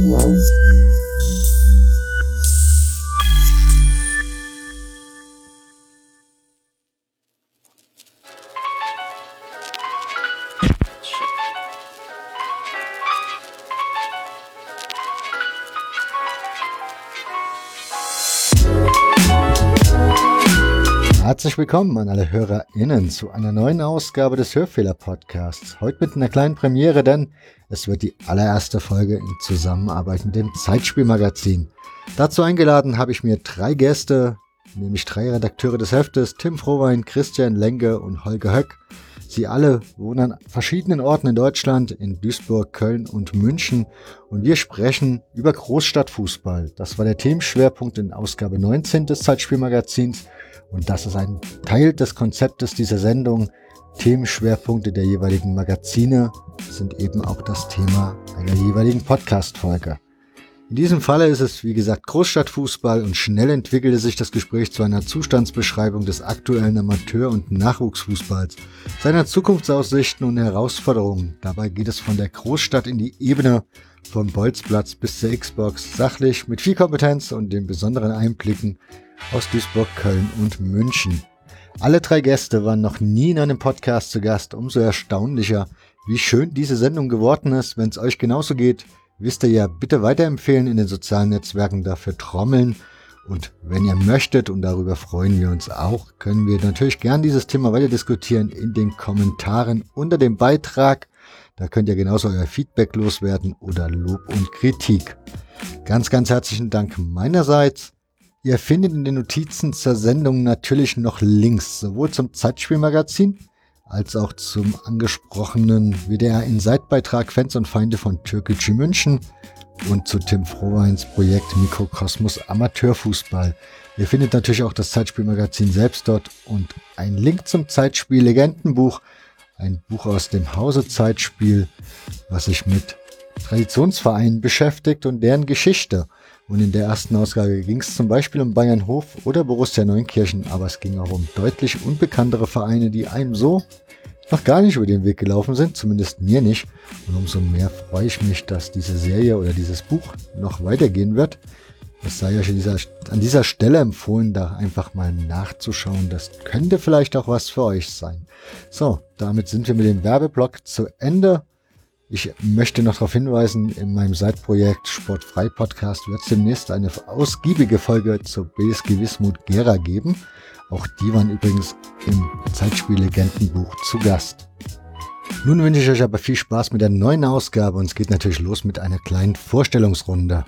Wow. Willkommen an alle HörerInnen zu einer neuen Ausgabe des Hörfehler-Podcasts. Heute mit einer kleinen Premiere, denn es wird die allererste Folge in Zusammenarbeit mit dem Zeitspielmagazin. Dazu eingeladen habe ich mir drei Gäste, nämlich drei Redakteure des Heftes, Tim Frohwein, Christian Lenge und Holger Höck. Sie alle wohnen an verschiedenen Orten in Deutschland, in Duisburg, Köln und München. Und wir sprechen über Großstadtfußball. Das war der Themenschwerpunkt in Ausgabe 19 des Zeitspielmagazins. Und das ist ein Teil des Konzeptes dieser Sendung. Themenschwerpunkte der jeweiligen Magazine sind eben auch das Thema einer jeweiligen Podcast-Folge. In diesem Falle ist es, wie gesagt, Großstadtfußball und schnell entwickelte sich das Gespräch zu einer Zustandsbeschreibung des aktuellen Amateur- und Nachwuchsfußballs, seiner Zukunftsaussichten und Herausforderungen. Dabei geht es von der Großstadt in die Ebene, vom Bolzplatz bis zur Xbox, sachlich, mit viel Kompetenz und den besonderen Einblicken aus Duisburg, Köln und München. Alle drei Gäste waren noch nie in einem Podcast zu Gast. Umso erstaunlicher, wie schön diese Sendung geworden ist. Wenn es euch genauso geht, wisst ihr ja, bitte weiterempfehlen in den sozialen Netzwerken, dafür trommeln. Und wenn ihr möchtet, und darüber freuen wir uns auch, können wir natürlich gern dieses Thema weiter diskutieren in den Kommentaren unter dem Beitrag. Da könnt ihr genauso euer Feedback loswerden oder Lob und Kritik. Ganz, ganz herzlichen Dank meinerseits. Ihr findet in den Notizen zur Sendung natürlich noch Links, sowohl zum Zeitspielmagazin als auch zum angesprochenen WDR Inside-Beitrag Fans und Feinde von Türkgücü München und zu Tim Frohweins Projekt Mikrokosmos Amateurfußball. Ihr findet natürlich auch das Zeitspielmagazin selbst dort und ein Link zum Zeitspiel Legendenbuch, ein Buch aus dem Hause Zeitspiel, was sich mit Traditionsvereinen beschäftigt und deren Geschichte. Und in der ersten Ausgabe ging es zum Beispiel um Bayern Hof oder Borussia Neunkirchen, aber es ging auch um deutlich unbekanntere Vereine, die einem so noch gar nicht über den Weg gelaufen sind, zumindest mir nicht. Und umso mehr freue ich mich, dass diese Serie oder dieses Buch noch weitergehen wird. Es sei euch an dieser, an dieser Stelle empfohlen, da einfach mal nachzuschauen. Das könnte vielleicht auch was für euch sein. So, damit sind wir mit dem Werbeblock zu Ende. Ich möchte noch darauf hinweisen, in meinem Seitprojekt Sportfrei Podcast wird es demnächst eine ausgiebige Folge zur BSG Wismut Gera geben. Auch die waren übrigens im Zeitspiel-Legendenbuch zu Gast. Nun wünsche ich euch aber viel Spaß mit der neuen Ausgabe und es geht natürlich los mit einer kleinen Vorstellungsrunde.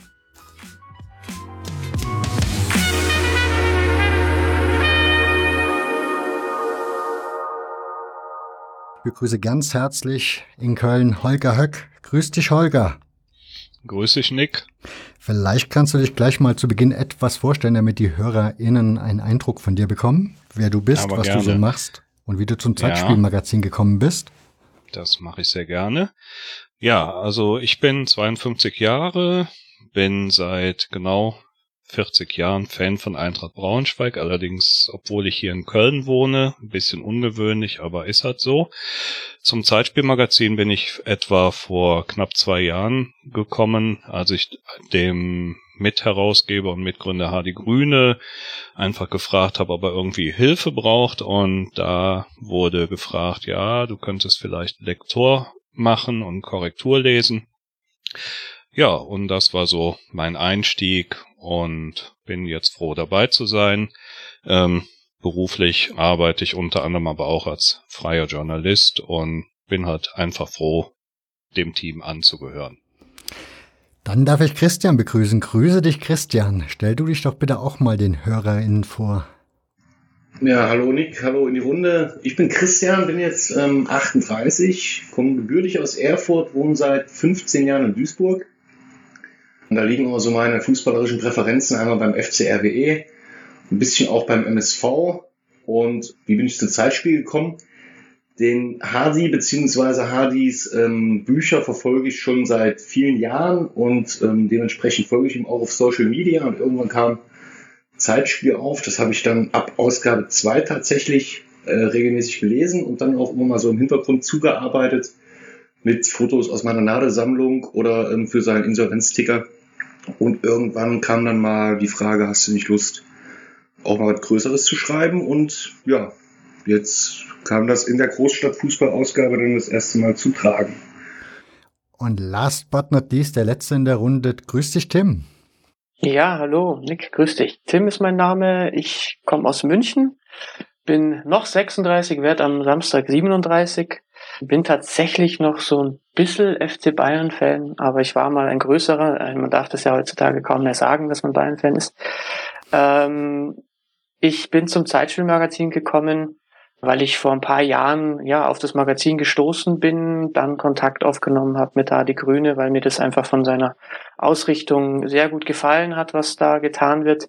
Ich begrüße ganz herzlich in Köln Holger Höck. Grüß dich, Holger. Grüß dich, Nick. Vielleicht kannst du dich gleich mal zu Beginn etwas vorstellen, damit die HörerInnen einen Eindruck von dir bekommen, wer du bist, Aber was gerne. du so machst und wie du zum Zeitspielmagazin gekommen bist. Das mache ich sehr gerne. Ja, also ich bin 52 Jahre, bin seit genau 40 Jahren Fan von Eintracht Braunschweig, allerdings, obwohl ich hier in Köln wohne, ein bisschen ungewöhnlich, aber ist halt so. Zum Zeitspielmagazin bin ich etwa vor knapp zwei Jahren gekommen, als ich dem Mitherausgeber und Mitgründer Hardy Grüne einfach gefragt habe, ob er irgendwie Hilfe braucht und da wurde gefragt, ja, du könntest vielleicht Lektor machen und Korrektur lesen. Ja, und das war so mein Einstieg und bin jetzt froh dabei zu sein. Ähm, beruflich arbeite ich unter anderem aber auch als freier Journalist und bin halt einfach froh, dem Team anzugehören. Dann darf ich Christian begrüßen. Grüße dich, Christian. Stell du dich doch bitte auch mal den HörerInnen vor. Ja, hallo Nick, hallo in die Runde. Ich bin Christian, bin jetzt ähm, 38, komme gebürtig aus Erfurt, wohne seit 15 Jahren in Duisburg und da liegen immer so meine fußballerischen Präferenzen einmal beim FC RWE, ein bisschen auch beim MSV. Und wie bin ich zum Zeitspiel gekommen? Den Hardy bzw. Hardys ähm, Bücher verfolge ich schon seit vielen Jahren und ähm, dementsprechend folge ich ihm auch auf Social Media und irgendwann kam Zeitspiel auf. Das habe ich dann ab Ausgabe 2 tatsächlich äh, regelmäßig gelesen und dann auch immer mal so im Hintergrund zugearbeitet mit Fotos aus meiner Nadelsammlung oder ähm, für seinen Insolvenzticker. Und irgendwann kam dann mal die Frage, hast du nicht Lust, auch mal was Größeres zu schreiben? Und ja, jetzt kam das in der Großstadtfußballausgabe dann das erste Mal zu tragen. Und last but not least, der letzte in der Runde. Grüß dich, Tim. Ja, hallo, Nick, grüß dich. Tim ist mein Name. Ich komme aus München, bin noch 36, werde am Samstag 37. Bin tatsächlich noch so ein bisschen FC Bayern-Fan, aber ich war mal ein größerer. Äh, man darf das ja heutzutage kaum mehr sagen, dass man Bayern-Fan ist. Ähm, ich bin zum Zeitspielmagazin gekommen, weil ich vor ein paar Jahren ja auf das Magazin gestoßen bin, dann Kontakt aufgenommen habe mit Adi Grüne, weil mir das einfach von seiner Ausrichtung sehr gut gefallen hat, was da getan wird.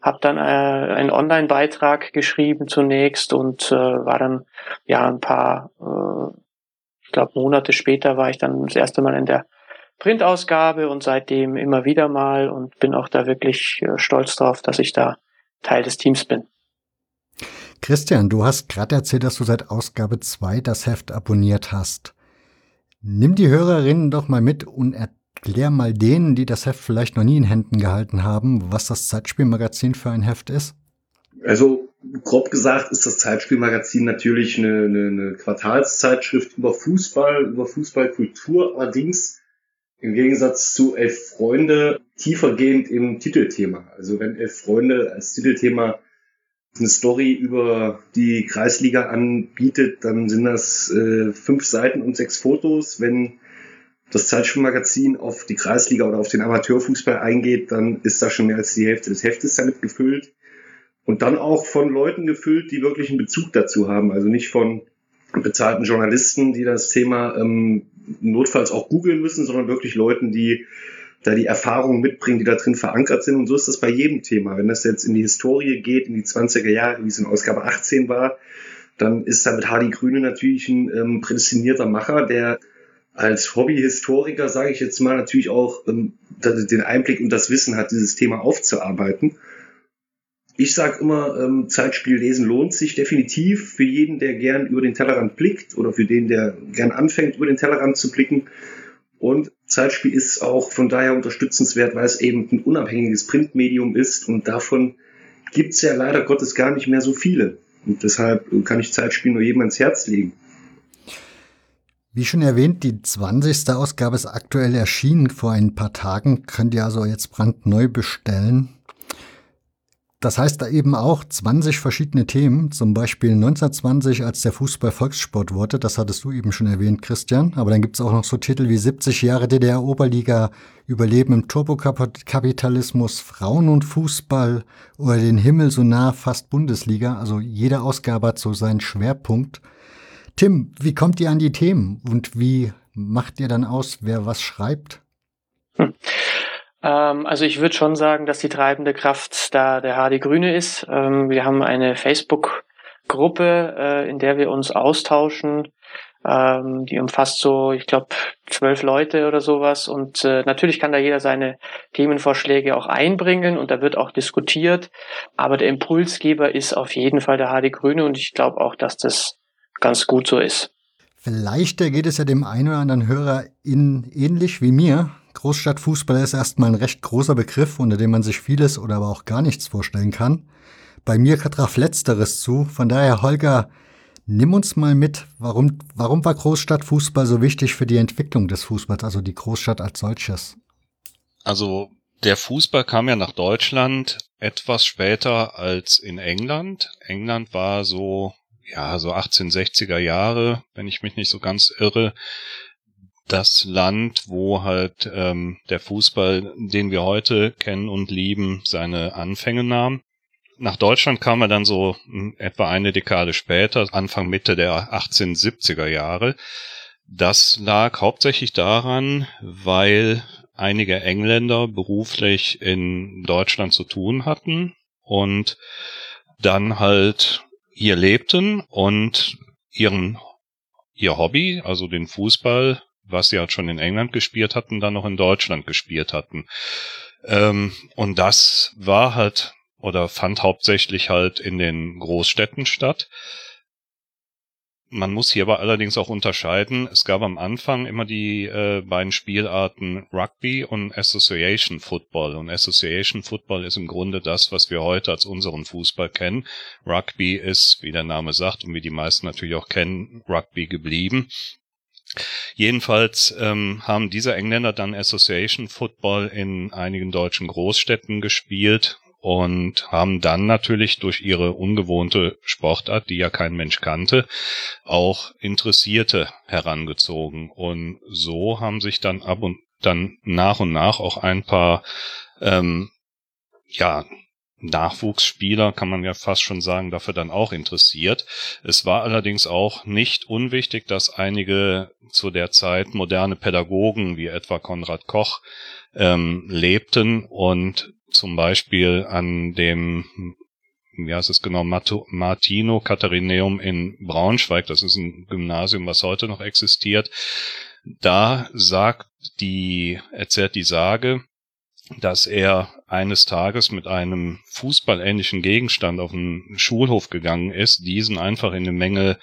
Hab dann äh, einen Online-Beitrag geschrieben zunächst und äh, war dann ja ein paar, äh, ich glaube Monate später war ich dann das erste Mal in der Printausgabe und seitdem immer wieder mal und bin auch da wirklich äh, stolz drauf, dass ich da Teil des Teams bin. Christian, du hast gerade erzählt, dass du seit Ausgabe 2 das Heft abonniert hast. Nimm die Hörerinnen doch mal mit und erklär mal denen, die das Heft vielleicht noch nie in Händen gehalten haben, was das Zeitspielmagazin für ein Heft ist. Also grob gesagt ist das Zeitspielmagazin natürlich eine, eine, eine Quartalszeitschrift über Fußball, über Fußballkultur, allerdings im Gegensatz zu Elf Freunde tiefergehend im Titelthema. Also wenn Elf Freunde als Titelthema eine Story über die Kreisliga anbietet, dann sind das äh, fünf Seiten und sechs Fotos. Wenn das Zeitspielmagazin auf die Kreisliga oder auf den Amateurfußball eingeht, dann ist da schon mehr als die Hälfte des Heftes damit gefüllt. Und dann auch von Leuten gefüllt, die wirklich einen Bezug dazu haben. Also nicht von bezahlten Journalisten, die das Thema ähm, notfalls auch googeln müssen, sondern wirklich Leuten, die da die Erfahrungen mitbringen, die da drin verankert sind. Und so ist das bei jedem Thema. Wenn das jetzt in die Historie geht, in die 20er Jahre, wie es in Ausgabe 18 war, dann ist da mit Hardy Grüne natürlich ein ähm, prädestinierter Macher, der als Hobbyhistoriker, sage ich jetzt mal, natürlich auch ähm, den Einblick und das Wissen hat, dieses Thema aufzuarbeiten. Ich sage immer, ähm, Zeitspiel lesen lohnt sich definitiv für jeden, der gern über den Tellerrand blickt oder für den, der gern anfängt, über den Tellerrand zu blicken. Und Zeitspiel ist auch von daher unterstützenswert, weil es eben ein unabhängiges Printmedium ist und davon gibt es ja leider Gottes gar nicht mehr so viele. Und deshalb kann ich Zeitspiel nur jedem ans Herz legen. Wie schon erwähnt, die 20. Ausgabe ist aktuell erschienen vor ein paar Tagen. Könnt ihr also jetzt brandneu bestellen. Das heißt da eben auch 20 verschiedene Themen, zum Beispiel 1920, als der Fußball Volkssport wurde, das hattest du eben schon erwähnt, Christian. Aber dann gibt's auch noch so Titel wie 70 Jahre DDR-Oberliga, Überleben im Turbokapitalismus, Frauen und Fußball oder den Himmel so nah fast Bundesliga. Also jede Ausgabe hat so seinen Schwerpunkt. Tim, wie kommt ihr an die Themen und wie macht ihr dann aus, wer was schreibt? Hm. Ähm, also ich würde schon sagen, dass die treibende Kraft da der HD Grüne ist. Ähm, wir haben eine Facebook-Gruppe, äh, in der wir uns austauschen. Ähm, die umfasst so, ich glaube, zwölf Leute oder sowas. Und äh, natürlich kann da jeder seine Themenvorschläge auch einbringen und da wird auch diskutiert. Aber der Impulsgeber ist auf jeden Fall der HD Grüne und ich glaube auch, dass das ganz gut so ist. Vielleicht geht es ja dem einen oder anderen Hörer in ähnlich wie mir. Großstadtfußball ist erstmal ein recht großer Begriff, unter dem man sich vieles oder aber auch gar nichts vorstellen kann. Bei mir traf Letzteres zu. Von daher, Holger, nimm uns mal mit. Warum, warum war Großstadtfußball so wichtig für die Entwicklung des Fußballs, also die Großstadt als solches? Also, der Fußball kam ja nach Deutschland etwas später als in England. England war so, ja, so 1860er Jahre, wenn ich mich nicht so ganz irre, das Land, wo halt ähm, der Fußball, den wir heute kennen und lieben, seine Anfänge nahm. Nach Deutschland kam er dann so hm, etwa eine Dekade später, Anfang Mitte der 1870er Jahre. Das lag hauptsächlich daran, weil einige Engländer beruflich in Deutschland zu tun hatten und dann halt hier lebten und ihren ihr Hobby, also den Fußball, was sie halt schon in England gespielt hatten, dann noch in Deutschland gespielt hatten. Ähm, und das war halt oder fand hauptsächlich halt in den Großstädten statt. Man muss hierbei allerdings auch unterscheiden. Es gab am Anfang immer die äh, beiden Spielarten Rugby und Association Football. Und Association Football ist im Grunde das, was wir heute als unseren Fußball kennen. Rugby ist, wie der Name sagt und wie die meisten natürlich auch kennen, Rugby geblieben. Jedenfalls ähm, haben diese Engländer dann Association Football in einigen deutschen Großstädten gespielt und haben dann natürlich durch ihre ungewohnte Sportart, die ja kein Mensch kannte, auch Interessierte herangezogen. Und so haben sich dann ab und dann nach und nach auch ein paar ähm, ja Nachwuchsspieler, kann man ja fast schon sagen, dafür dann auch interessiert. Es war allerdings auch nicht unwichtig, dass einige zu der Zeit moderne Pädagogen wie etwa Konrad Koch ähm, lebten und zum Beispiel an dem wie heißt es genau, Martino Katharineum in Braunschweig, das ist ein Gymnasium, was heute noch existiert. Da sagt die, erzählt die Sage, dass er eines Tages mit einem fußballähnlichen Gegenstand auf den Schulhof gegangen ist, diesen einfach in eine Menge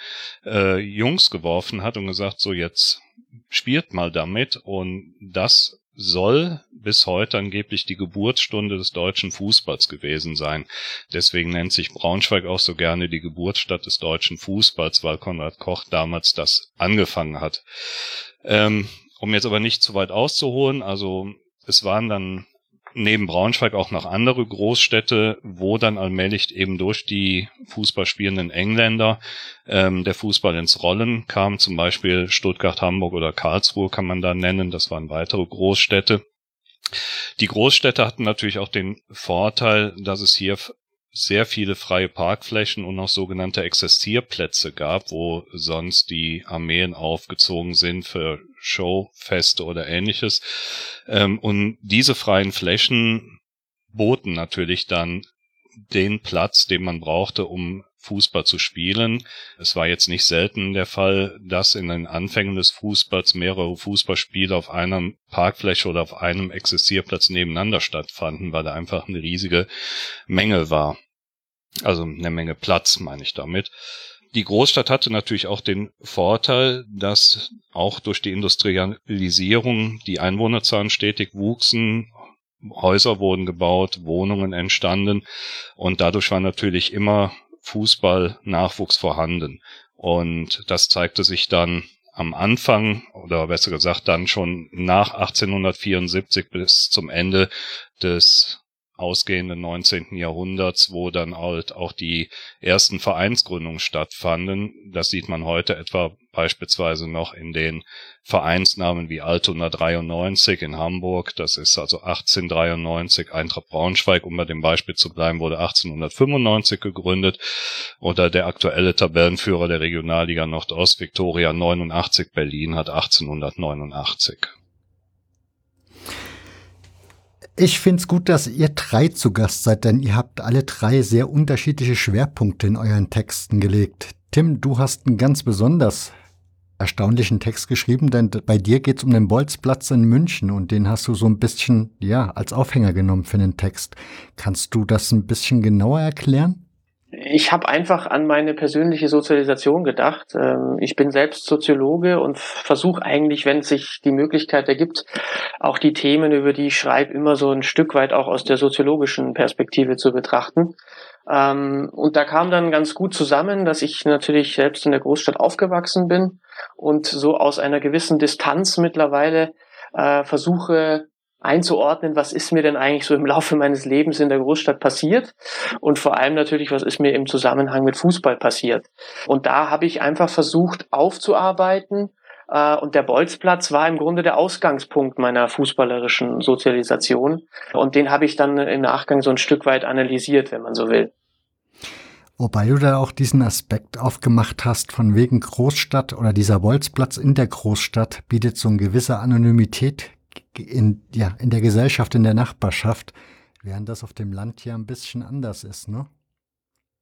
äh, Jungs geworfen hat und gesagt, so jetzt spielt mal damit und das soll bis heute angeblich die Geburtsstunde des deutschen Fußballs gewesen sein. Deswegen nennt sich Braunschweig auch so gerne die Geburtsstadt des deutschen Fußballs, weil Konrad Koch damals das angefangen hat. Ähm, um jetzt aber nicht zu weit auszuholen, also es waren dann neben Braunschweig auch noch andere Großstädte, wo dann allmählich eben durch die Fußballspielenden Engländer ähm, der Fußball ins Rollen kam. Zum Beispiel Stuttgart, Hamburg oder Karlsruhe kann man da nennen. Das waren weitere Großstädte. Die Großstädte hatten natürlich auch den Vorteil, dass es hier sehr viele freie Parkflächen und auch sogenannte Exzessierplätze gab, wo sonst die Armeen aufgezogen sind für Showfeste oder ähnliches. Ähm, und diese freien Flächen boten natürlich dann den Platz, den man brauchte, um Fußball zu spielen. Es war jetzt nicht selten der Fall, dass in den Anfängen des Fußballs mehrere Fußballspiele auf einer Parkfläche oder auf einem Exzessierplatz nebeneinander stattfanden, weil da einfach eine riesige Menge war. Also eine Menge Platz, meine ich damit. Die Großstadt hatte natürlich auch den Vorteil, dass auch durch die Industrialisierung die Einwohnerzahlen stetig wuchsen, Häuser wurden gebaut, Wohnungen entstanden und dadurch war natürlich immer Fußball-Nachwuchs vorhanden. Und das zeigte sich dann am Anfang oder besser gesagt dann schon nach 1874 bis zum Ende des ausgehenden 19. Jahrhunderts, wo dann halt auch die ersten Vereinsgründungen stattfanden. Das sieht man heute etwa beispielsweise noch in den Vereinsnamen wie Altona 93 in Hamburg. Das ist also 1893. Eintracht Braunschweig, um bei dem Beispiel zu bleiben, wurde 1895 gegründet. Oder der aktuelle Tabellenführer der Regionalliga Nordost, Viktoria 89 Berlin, hat 1889. Ich find's gut, dass ihr drei zu Gast seid, denn ihr habt alle drei sehr unterschiedliche Schwerpunkte in euren Texten gelegt. Tim, du hast einen ganz besonders erstaunlichen Text geschrieben, denn bei dir geht's um den Bolzplatz in München und den hast du so ein bisschen, ja, als Aufhänger genommen für den Text. Kannst du das ein bisschen genauer erklären? Ich habe einfach an meine persönliche Sozialisation gedacht. Ähm, ich bin selbst Soziologe und versuche eigentlich, wenn sich die Möglichkeit ergibt, auch die Themen, über die ich schreibe, immer so ein Stück weit auch aus der soziologischen Perspektive zu betrachten. Ähm, und da kam dann ganz gut zusammen, dass ich natürlich selbst in der Großstadt aufgewachsen bin und so aus einer gewissen Distanz mittlerweile äh, versuche, einzuordnen, was ist mir denn eigentlich so im Laufe meines Lebens in der Großstadt passiert und vor allem natürlich, was ist mir im Zusammenhang mit Fußball passiert. Und da habe ich einfach versucht aufzuarbeiten äh, und der Bolzplatz war im Grunde der Ausgangspunkt meiner fußballerischen Sozialisation und den habe ich dann im Nachgang so ein Stück weit analysiert, wenn man so will. Wobei du da auch diesen Aspekt aufgemacht hast, von wegen Großstadt oder dieser Bolzplatz in der Großstadt bietet so eine gewisse Anonymität in, ja, in der Gesellschaft, in der Nachbarschaft, während das auf dem Land ja ein bisschen anders ist, ne?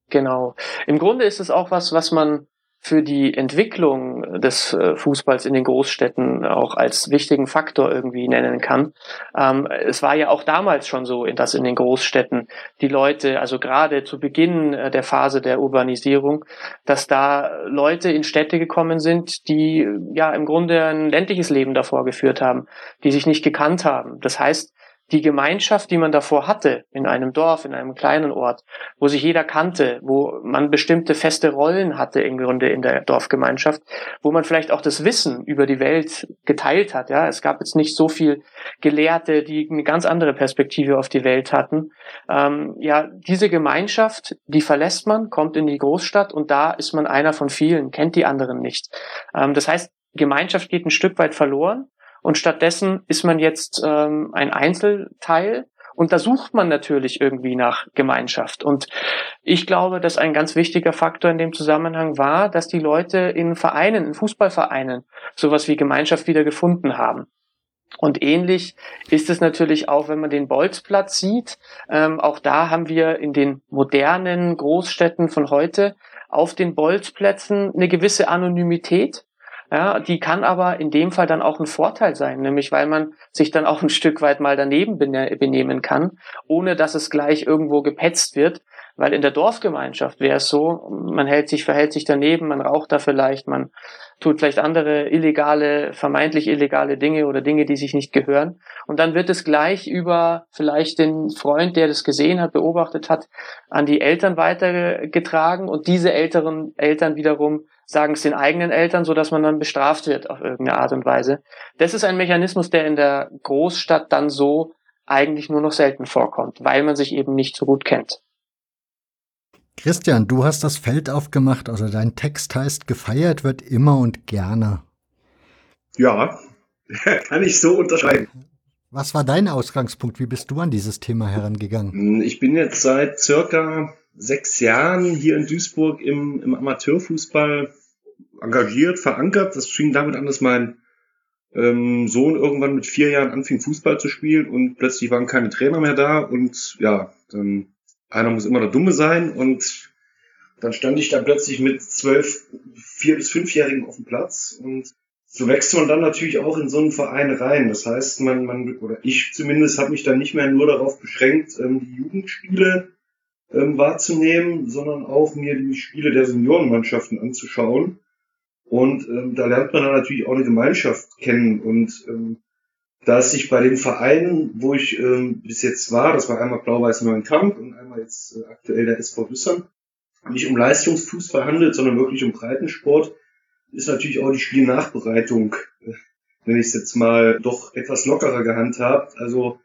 Genau. Im Grunde ist es auch was, was man für die Entwicklung des äh, Fußballs in den Großstädten auch als wichtigen Faktor irgendwie nennen kann. Ähm, es war ja auch damals schon so, dass in den Großstädten die Leute, also gerade zu Beginn äh, der Phase der Urbanisierung, dass da Leute in Städte gekommen sind, die ja im Grunde ein ländliches Leben davor geführt haben, die sich nicht gekannt haben. Das heißt, die Gemeinschaft, die man davor hatte, in einem Dorf, in einem kleinen Ort, wo sich jeder kannte, wo man bestimmte feste Rollen hatte im Grunde in der Dorfgemeinschaft, wo man vielleicht auch das Wissen über die Welt geteilt hat. Ja, es gab jetzt nicht so viel Gelehrte, die eine ganz andere Perspektive auf die Welt hatten. Ähm, ja, diese Gemeinschaft, die verlässt man, kommt in die Großstadt und da ist man einer von vielen, kennt die anderen nicht. Ähm, das heißt, Gemeinschaft geht ein Stück weit verloren und stattdessen ist man jetzt ähm, ein Einzelteil und da sucht man natürlich irgendwie nach Gemeinschaft. Und ich glaube, dass ein ganz wichtiger Faktor in dem Zusammenhang war, dass die Leute in Vereinen, in Fußballvereinen sowas wie Gemeinschaft wieder gefunden haben. Und ähnlich ist es natürlich auch, wenn man den Bolzplatz sieht. Ähm, auch da haben wir in den modernen Großstädten von heute auf den Bolzplätzen eine gewisse Anonymität. Ja, die kann aber in dem Fall dann auch ein Vorteil sein, nämlich weil man sich dann auch ein Stück weit mal daneben benehmen kann, ohne dass es gleich irgendwo gepetzt wird. Weil in der Dorfgemeinschaft wäre es so, man hält sich, verhält sich daneben, man raucht da vielleicht, man tut vielleicht andere illegale, vermeintlich illegale Dinge oder Dinge, die sich nicht gehören. Und dann wird es gleich über vielleicht den Freund, der das gesehen hat, beobachtet hat, an die Eltern weitergetragen und diese älteren Eltern wiederum sagen es den eigenen Eltern, so dass man dann bestraft wird auf irgendeine Art und Weise. Das ist ein Mechanismus, der in der Großstadt dann so eigentlich nur noch selten vorkommt, weil man sich eben nicht so gut kennt. Christian, du hast das Feld aufgemacht, also dein Text heißt, gefeiert wird immer und gerne. Ja, kann ich so unterschreiben. Was war dein Ausgangspunkt? Wie bist du an dieses Thema herangegangen? Ich bin jetzt seit circa sechs Jahren hier in Duisburg im, im Amateurfußball engagiert, verankert. Das fing damit an, dass mein ähm, Sohn irgendwann mit vier Jahren anfing, Fußball zu spielen und plötzlich waren keine Trainer mehr da und ja, dann einer muss immer der Dumme sein und dann stand ich da plötzlich mit zwölf, vier bis fünfjährigen auf dem Platz und so wächst man dann natürlich auch in so einen Verein rein. Das heißt, man, man oder ich zumindest habe mich dann nicht mehr nur darauf beschränkt, ähm, die Jugendspiele ähm, wahrzunehmen, sondern auch mir die Spiele der Seniorenmannschaften anzuschauen. Und ähm, da lernt man dann natürlich auch eine Gemeinschaft kennen. Und ähm, da es sich bei den Vereinen, wo ich ähm, bis jetzt war, das war einmal Blau-Weiß Neuenkamp und einmal jetzt äh, aktuell der SV Düssern, nicht um Leistungsfußball handelt, sondern wirklich um Breitensport, ist natürlich auch die Spielnachbereitung, äh, wenn ich es jetzt mal doch etwas lockerer gehandhabt. Also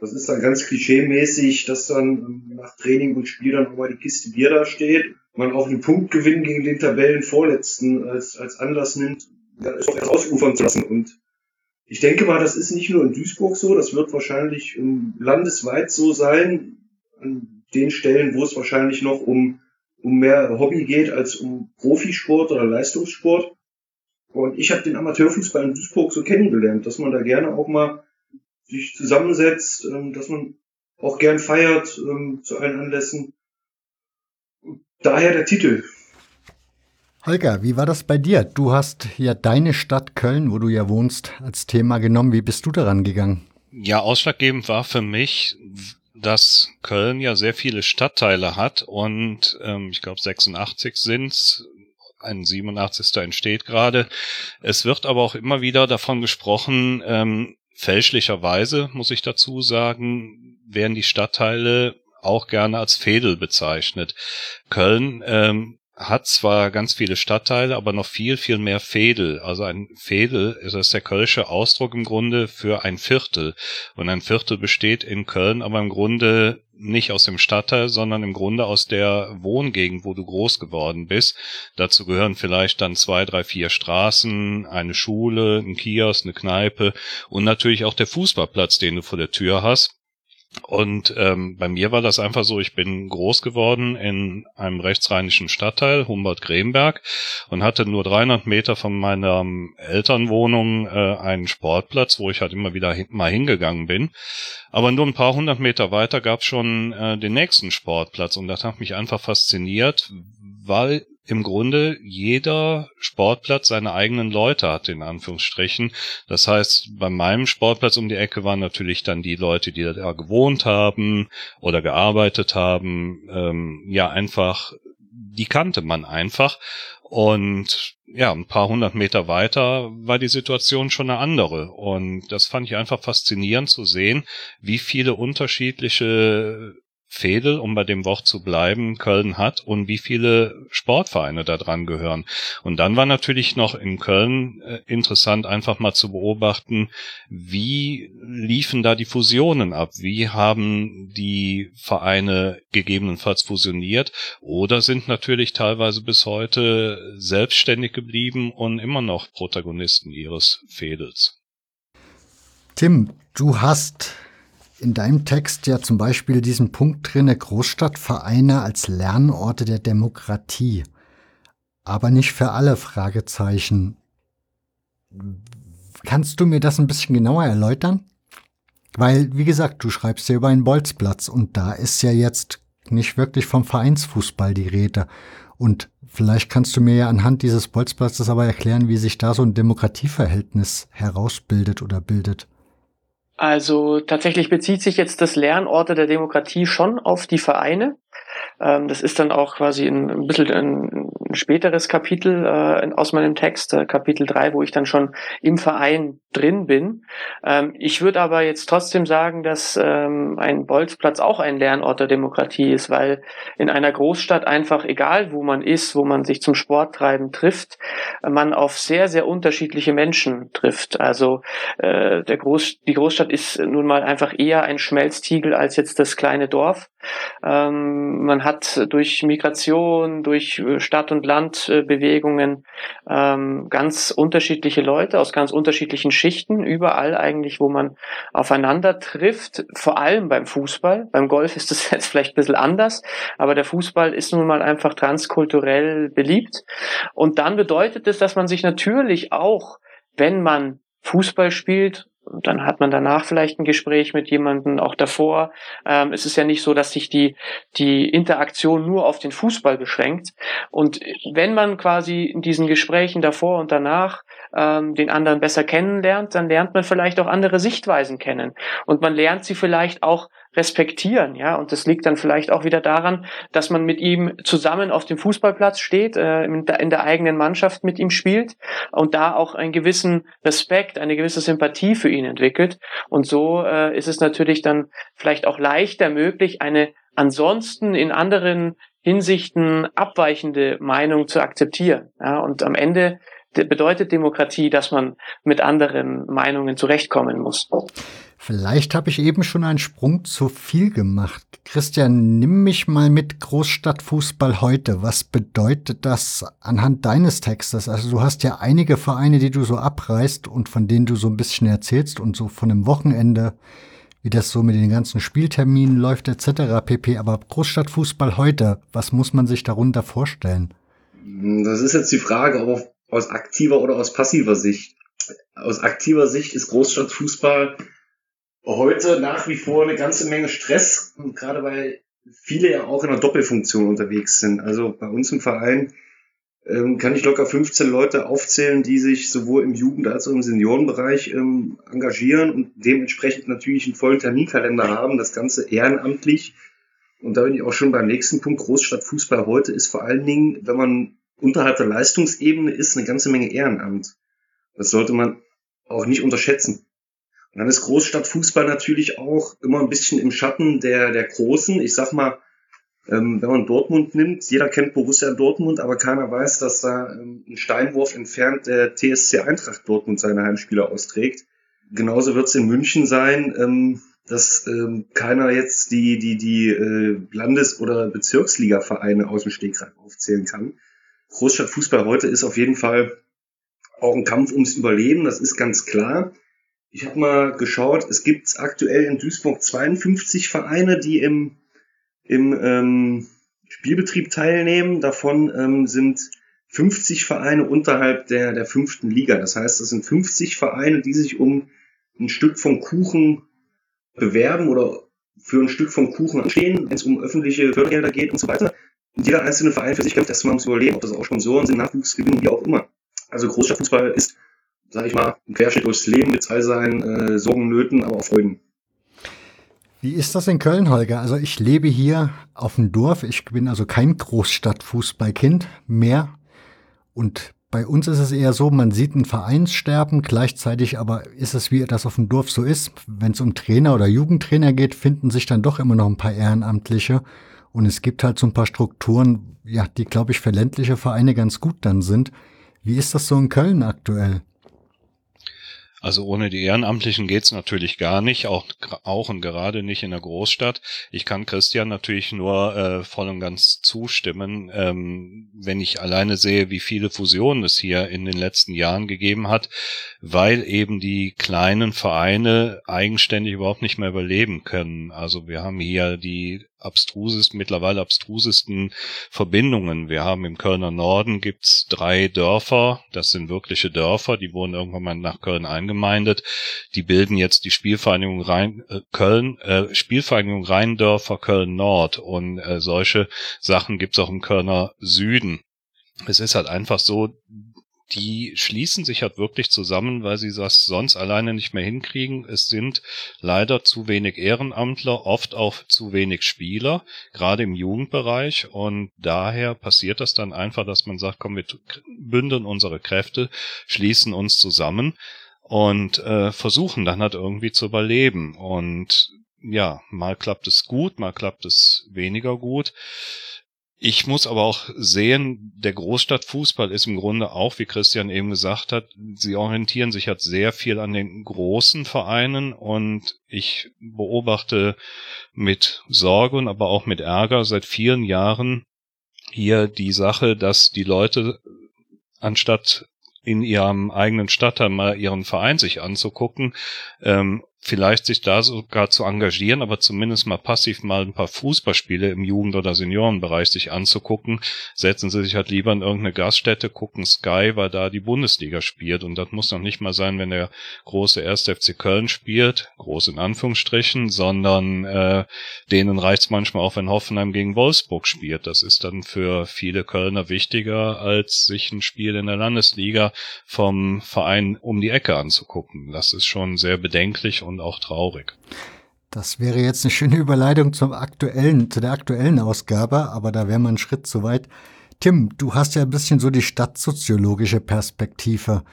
das ist dann ganz klischee-mäßig, dass dann ähm, nach Training und Spiel dann auch mal die Kiste Bier da steht, man auch einen Punktgewinn gegen den Tabellenvorletzten als, als Anlass nimmt, ja, ist auch ausufern zu lassen. Und ich denke mal, das ist nicht nur in Duisburg so, das wird wahrscheinlich um, landesweit so sein, an den Stellen, wo es wahrscheinlich noch um, um mehr Hobby geht als um Profisport oder Leistungssport. Und ich habe den Amateurfußball in Duisburg so kennengelernt, dass man da gerne auch mal sich zusammensetzt, ähm, dass man auch gern feiert ähm, zu allen Anlässen. Daher der Titel. Holger, wie war das bei dir? Du hast ja deine Stadt Köln, wo du ja wohnst, als Thema genommen. Wie bist du daran gegangen? Ja, ausschlaggebend war für mich, dass Köln ja sehr viele Stadtteile hat und ähm, ich glaube 86 sind's. Ein 87. entsteht gerade. Es wird aber auch immer wieder davon gesprochen, ähm, Fälschlicherweise, muss ich dazu sagen, werden die Stadtteile auch gerne als Fädel bezeichnet. Köln ähm, hat zwar ganz viele Stadtteile, aber noch viel, viel mehr Fädel. Also ein Fädel ist das der kölsche Ausdruck im Grunde für ein Viertel. Und ein Viertel besteht in Köln aber im Grunde nicht aus dem Stadtteil, sondern im Grunde aus der Wohngegend, wo du groß geworden bist. Dazu gehören vielleicht dann zwei, drei, vier Straßen, eine Schule, ein Kiosk, eine Kneipe und natürlich auch der Fußballplatz, den du vor der Tür hast. Und ähm, bei mir war das einfach so, ich bin groß geworden in einem rechtsrheinischen Stadtteil, Humbert-Gremberg, und hatte nur 300 Meter von meiner Elternwohnung äh, einen Sportplatz, wo ich halt immer wieder hin, mal hingegangen bin. Aber nur ein paar hundert Meter weiter gab es schon äh, den nächsten Sportplatz und das hat mich einfach fasziniert, weil im Grunde jeder Sportplatz seine eigenen Leute hat, in Anführungsstrichen. Das heißt, bei meinem Sportplatz um die Ecke waren natürlich dann die Leute, die da gewohnt haben oder gearbeitet haben. Ähm, ja, einfach, die kannte man einfach. Und ja, ein paar hundert Meter weiter war die Situation schon eine andere. Und das fand ich einfach faszinierend zu sehen, wie viele unterschiedliche Fädel, um bei dem Wort zu bleiben, Köln hat und wie viele Sportvereine da dran gehören. Und dann war natürlich noch in Köln äh, interessant, einfach mal zu beobachten, wie liefen da die Fusionen ab? Wie haben die Vereine gegebenenfalls fusioniert oder sind natürlich teilweise bis heute selbstständig geblieben und immer noch Protagonisten ihres Fädels? Tim, du hast in deinem Text ja zum Beispiel diesen Punkt drinne, Großstadtvereine als Lernorte der Demokratie. Aber nicht für alle Fragezeichen. Kannst du mir das ein bisschen genauer erläutern? Weil, wie gesagt, du schreibst ja über einen Bolzplatz und da ist ja jetzt nicht wirklich vom Vereinsfußball die Rede. Und vielleicht kannst du mir ja anhand dieses Bolzplatzes aber erklären, wie sich da so ein Demokratieverhältnis herausbildet oder bildet. Also tatsächlich bezieht sich jetzt das Lernorte der Demokratie schon auf die Vereine. Ähm, das ist dann auch quasi ein, ein bisschen ein, ein späteres Kapitel äh, aus meinem Text, äh, Kapitel 3, wo ich dann schon im Verein drin bin. Ähm, ich würde aber jetzt trotzdem sagen, dass ähm, ein Bolzplatz auch ein Lernort der Demokratie ist, weil in einer Großstadt einfach, egal wo man ist, wo man sich zum Sporttreiben trifft, man auf sehr, sehr unterschiedliche Menschen trifft. Also äh, der Groß, die Großstadt ist nun mal einfach eher ein Schmelztiegel als jetzt das kleine Dorf. Ähm, man hat durch Migration, durch äh, Stadt- und Landbewegungen ähm, ganz unterschiedliche Leute aus ganz unterschiedlichen Schichten, überall eigentlich, wo man aufeinander trifft, vor allem beim Fußball. Beim Golf ist das jetzt vielleicht ein bisschen anders, aber der Fußball ist nun mal einfach transkulturell beliebt. Und dann bedeutet es, dass man sich natürlich auch, wenn man Fußball spielt und dann hat man danach vielleicht ein Gespräch mit jemandem, auch davor. Ähm, es ist ja nicht so, dass sich die, die Interaktion nur auf den Fußball beschränkt. Und wenn man quasi in diesen Gesprächen davor und danach ähm, den anderen besser kennenlernt, dann lernt man vielleicht auch andere Sichtweisen kennen. Und man lernt sie vielleicht auch respektieren, ja. Und das liegt dann vielleicht auch wieder daran, dass man mit ihm zusammen auf dem Fußballplatz steht, äh, in, der, eigenen Mannschaft mit ihm spielt und da auch einen gewissen Respekt, eine gewisse Sympathie für ihn entwickelt. Und so äh, ist es natürlich dann vielleicht auch leichter möglich, eine ansonsten in anderen Hinsichten abweichende Meinung zu akzeptieren. Ja, und am Ende bedeutet Demokratie, dass man mit anderen Meinungen zurechtkommen muss. Vielleicht habe ich eben schon einen Sprung zu viel gemacht. Christian, nimm mich mal mit Großstadtfußball heute. Was bedeutet das anhand deines Textes? Also du hast ja einige Vereine, die du so abreißt und von denen du so ein bisschen erzählst und so von einem Wochenende, wie das so mit den ganzen Spielterminen läuft etc. pp. Aber Großstadtfußball heute, was muss man sich darunter vorstellen? Das ist jetzt die Frage, ob aus aktiver oder aus passiver Sicht. Aus aktiver Sicht ist Großstadtfußball heute nach wie vor eine ganze Menge Stress, gerade weil viele ja auch in einer Doppelfunktion unterwegs sind. Also bei uns im Verein ähm, kann ich locker 15 Leute aufzählen, die sich sowohl im Jugend- als auch im Seniorenbereich ähm, engagieren und dementsprechend natürlich einen vollen Terminkalender haben, das Ganze ehrenamtlich. Und da bin ich auch schon beim nächsten Punkt. Großstadtfußball heute ist vor allen Dingen, wenn man unterhalb der Leistungsebene ist eine ganze Menge Ehrenamt. Das sollte man auch nicht unterschätzen. Und dann ist Großstadtfußball natürlich auch immer ein bisschen im Schatten der, der Großen. Ich sag mal, ähm, wenn man Dortmund nimmt, jeder kennt Borussia Dortmund, aber keiner weiß, dass da ähm, ein Steinwurf entfernt der TSC Eintracht Dortmund seine Heimspieler austrägt. Genauso wird es in München sein, ähm, dass ähm, keiner jetzt die, die, die äh, Landes- oder Bezirksliga-Vereine aus dem Stegreif aufzählen kann. Großstadtfußball heute ist auf jeden Fall auch ein Kampf ums Überleben, das ist ganz klar. Ich habe mal geschaut, es gibt aktuell in Duisburg 52 Vereine, die im, im ähm, Spielbetrieb teilnehmen. Davon ähm, sind 50 Vereine unterhalb der, der fünften Liga. Das heißt, das sind 50 Vereine, die sich um ein Stück vom Kuchen bewerben oder für ein Stück vom Kuchen stehen, wenn es um öffentliche Fördergelder geht und so weiter. jeder einzelne Verein für sich kämpft erstmal ums Überleben, ob das auch Sponsoren sind, Nachwuchsgewinnung, wie auch immer. Also Großstadtfußball ist, sage ich mal, ein Querschnitt durchs Leben mit all seinen äh, Sorgen, Nöten, aber auch Freuden. Wie ist das in Köln, Holger? Also ich lebe hier auf dem Dorf. Ich bin also kein Großstadtfußballkind mehr. Und bei uns ist es eher so, man sieht ein Vereinssterben, gleichzeitig aber ist es, wie das auf dem Dorf so ist. Wenn es um Trainer oder Jugendtrainer geht, finden sich dann doch immer noch ein paar Ehrenamtliche. Und es gibt halt so ein paar Strukturen, ja, die, glaube ich, für ländliche Vereine ganz gut dann sind. Wie ist das so in Köln aktuell? Also ohne die Ehrenamtlichen geht's natürlich gar nicht, auch, auch und gerade nicht in der Großstadt. Ich kann Christian natürlich nur äh, voll und ganz zustimmen, ähm, wenn ich alleine sehe, wie viele Fusionen es hier in den letzten Jahren gegeben hat, weil eben die kleinen Vereine eigenständig überhaupt nicht mehr überleben können. Also wir haben hier die abstrusest, mittlerweile abstrusesten Verbindungen. Wir haben im Kölner Norden gibt's drei Dörfer, das sind wirkliche Dörfer, die wurden irgendwann mal nach Köln eingemeindet. Die bilden jetzt die Spielvereinigung Rhein, äh, Köln, äh, Spielvereinigung Rheindörfer Köln Nord und äh, solche Sachen gibt's auch im Kölner Süden. Es ist halt einfach so, die schließen sich halt wirklich zusammen, weil sie das sonst alleine nicht mehr hinkriegen. Es sind leider zu wenig Ehrenamtler, oft auch zu wenig Spieler, gerade im Jugendbereich. Und daher passiert das dann einfach, dass man sagt, komm, wir bündeln unsere Kräfte, schließen uns zusammen und äh, versuchen dann halt irgendwie zu überleben. Und ja, mal klappt es gut, mal klappt es weniger gut. Ich muss aber auch sehen, der Großstadtfußball ist im Grunde auch, wie Christian eben gesagt hat, sie orientieren sich halt sehr viel an den großen Vereinen und ich beobachte mit Sorge und aber auch mit Ärger seit vielen Jahren hier die Sache, dass die Leute anstatt in ihrem eigenen Stadtteil mal ihren Verein sich anzugucken, ähm, vielleicht sich da sogar zu engagieren, aber zumindest mal passiv mal ein paar Fußballspiele im Jugend- oder Seniorenbereich sich anzugucken, setzen sie sich halt lieber in irgendeine Gaststätte, gucken Sky, weil da die Bundesliga spielt. Und das muss noch nicht mal sein, wenn der große 1. FC Köln spielt, groß in Anführungsstrichen, sondern äh, denen reicht's manchmal auch, wenn Hoffenheim gegen Wolfsburg spielt. Das ist dann für viele Kölner wichtiger, als sich ein Spiel in der Landesliga vom Verein um die Ecke anzugucken. Das ist schon sehr bedenklich und auch traurig. Das wäre jetzt eine schöne Überleitung zum aktuellen, zu der aktuellen Ausgabe, aber da wäre man einen Schritt zu weit. Tim, du hast ja ein bisschen so die stadtsoziologische Perspektive.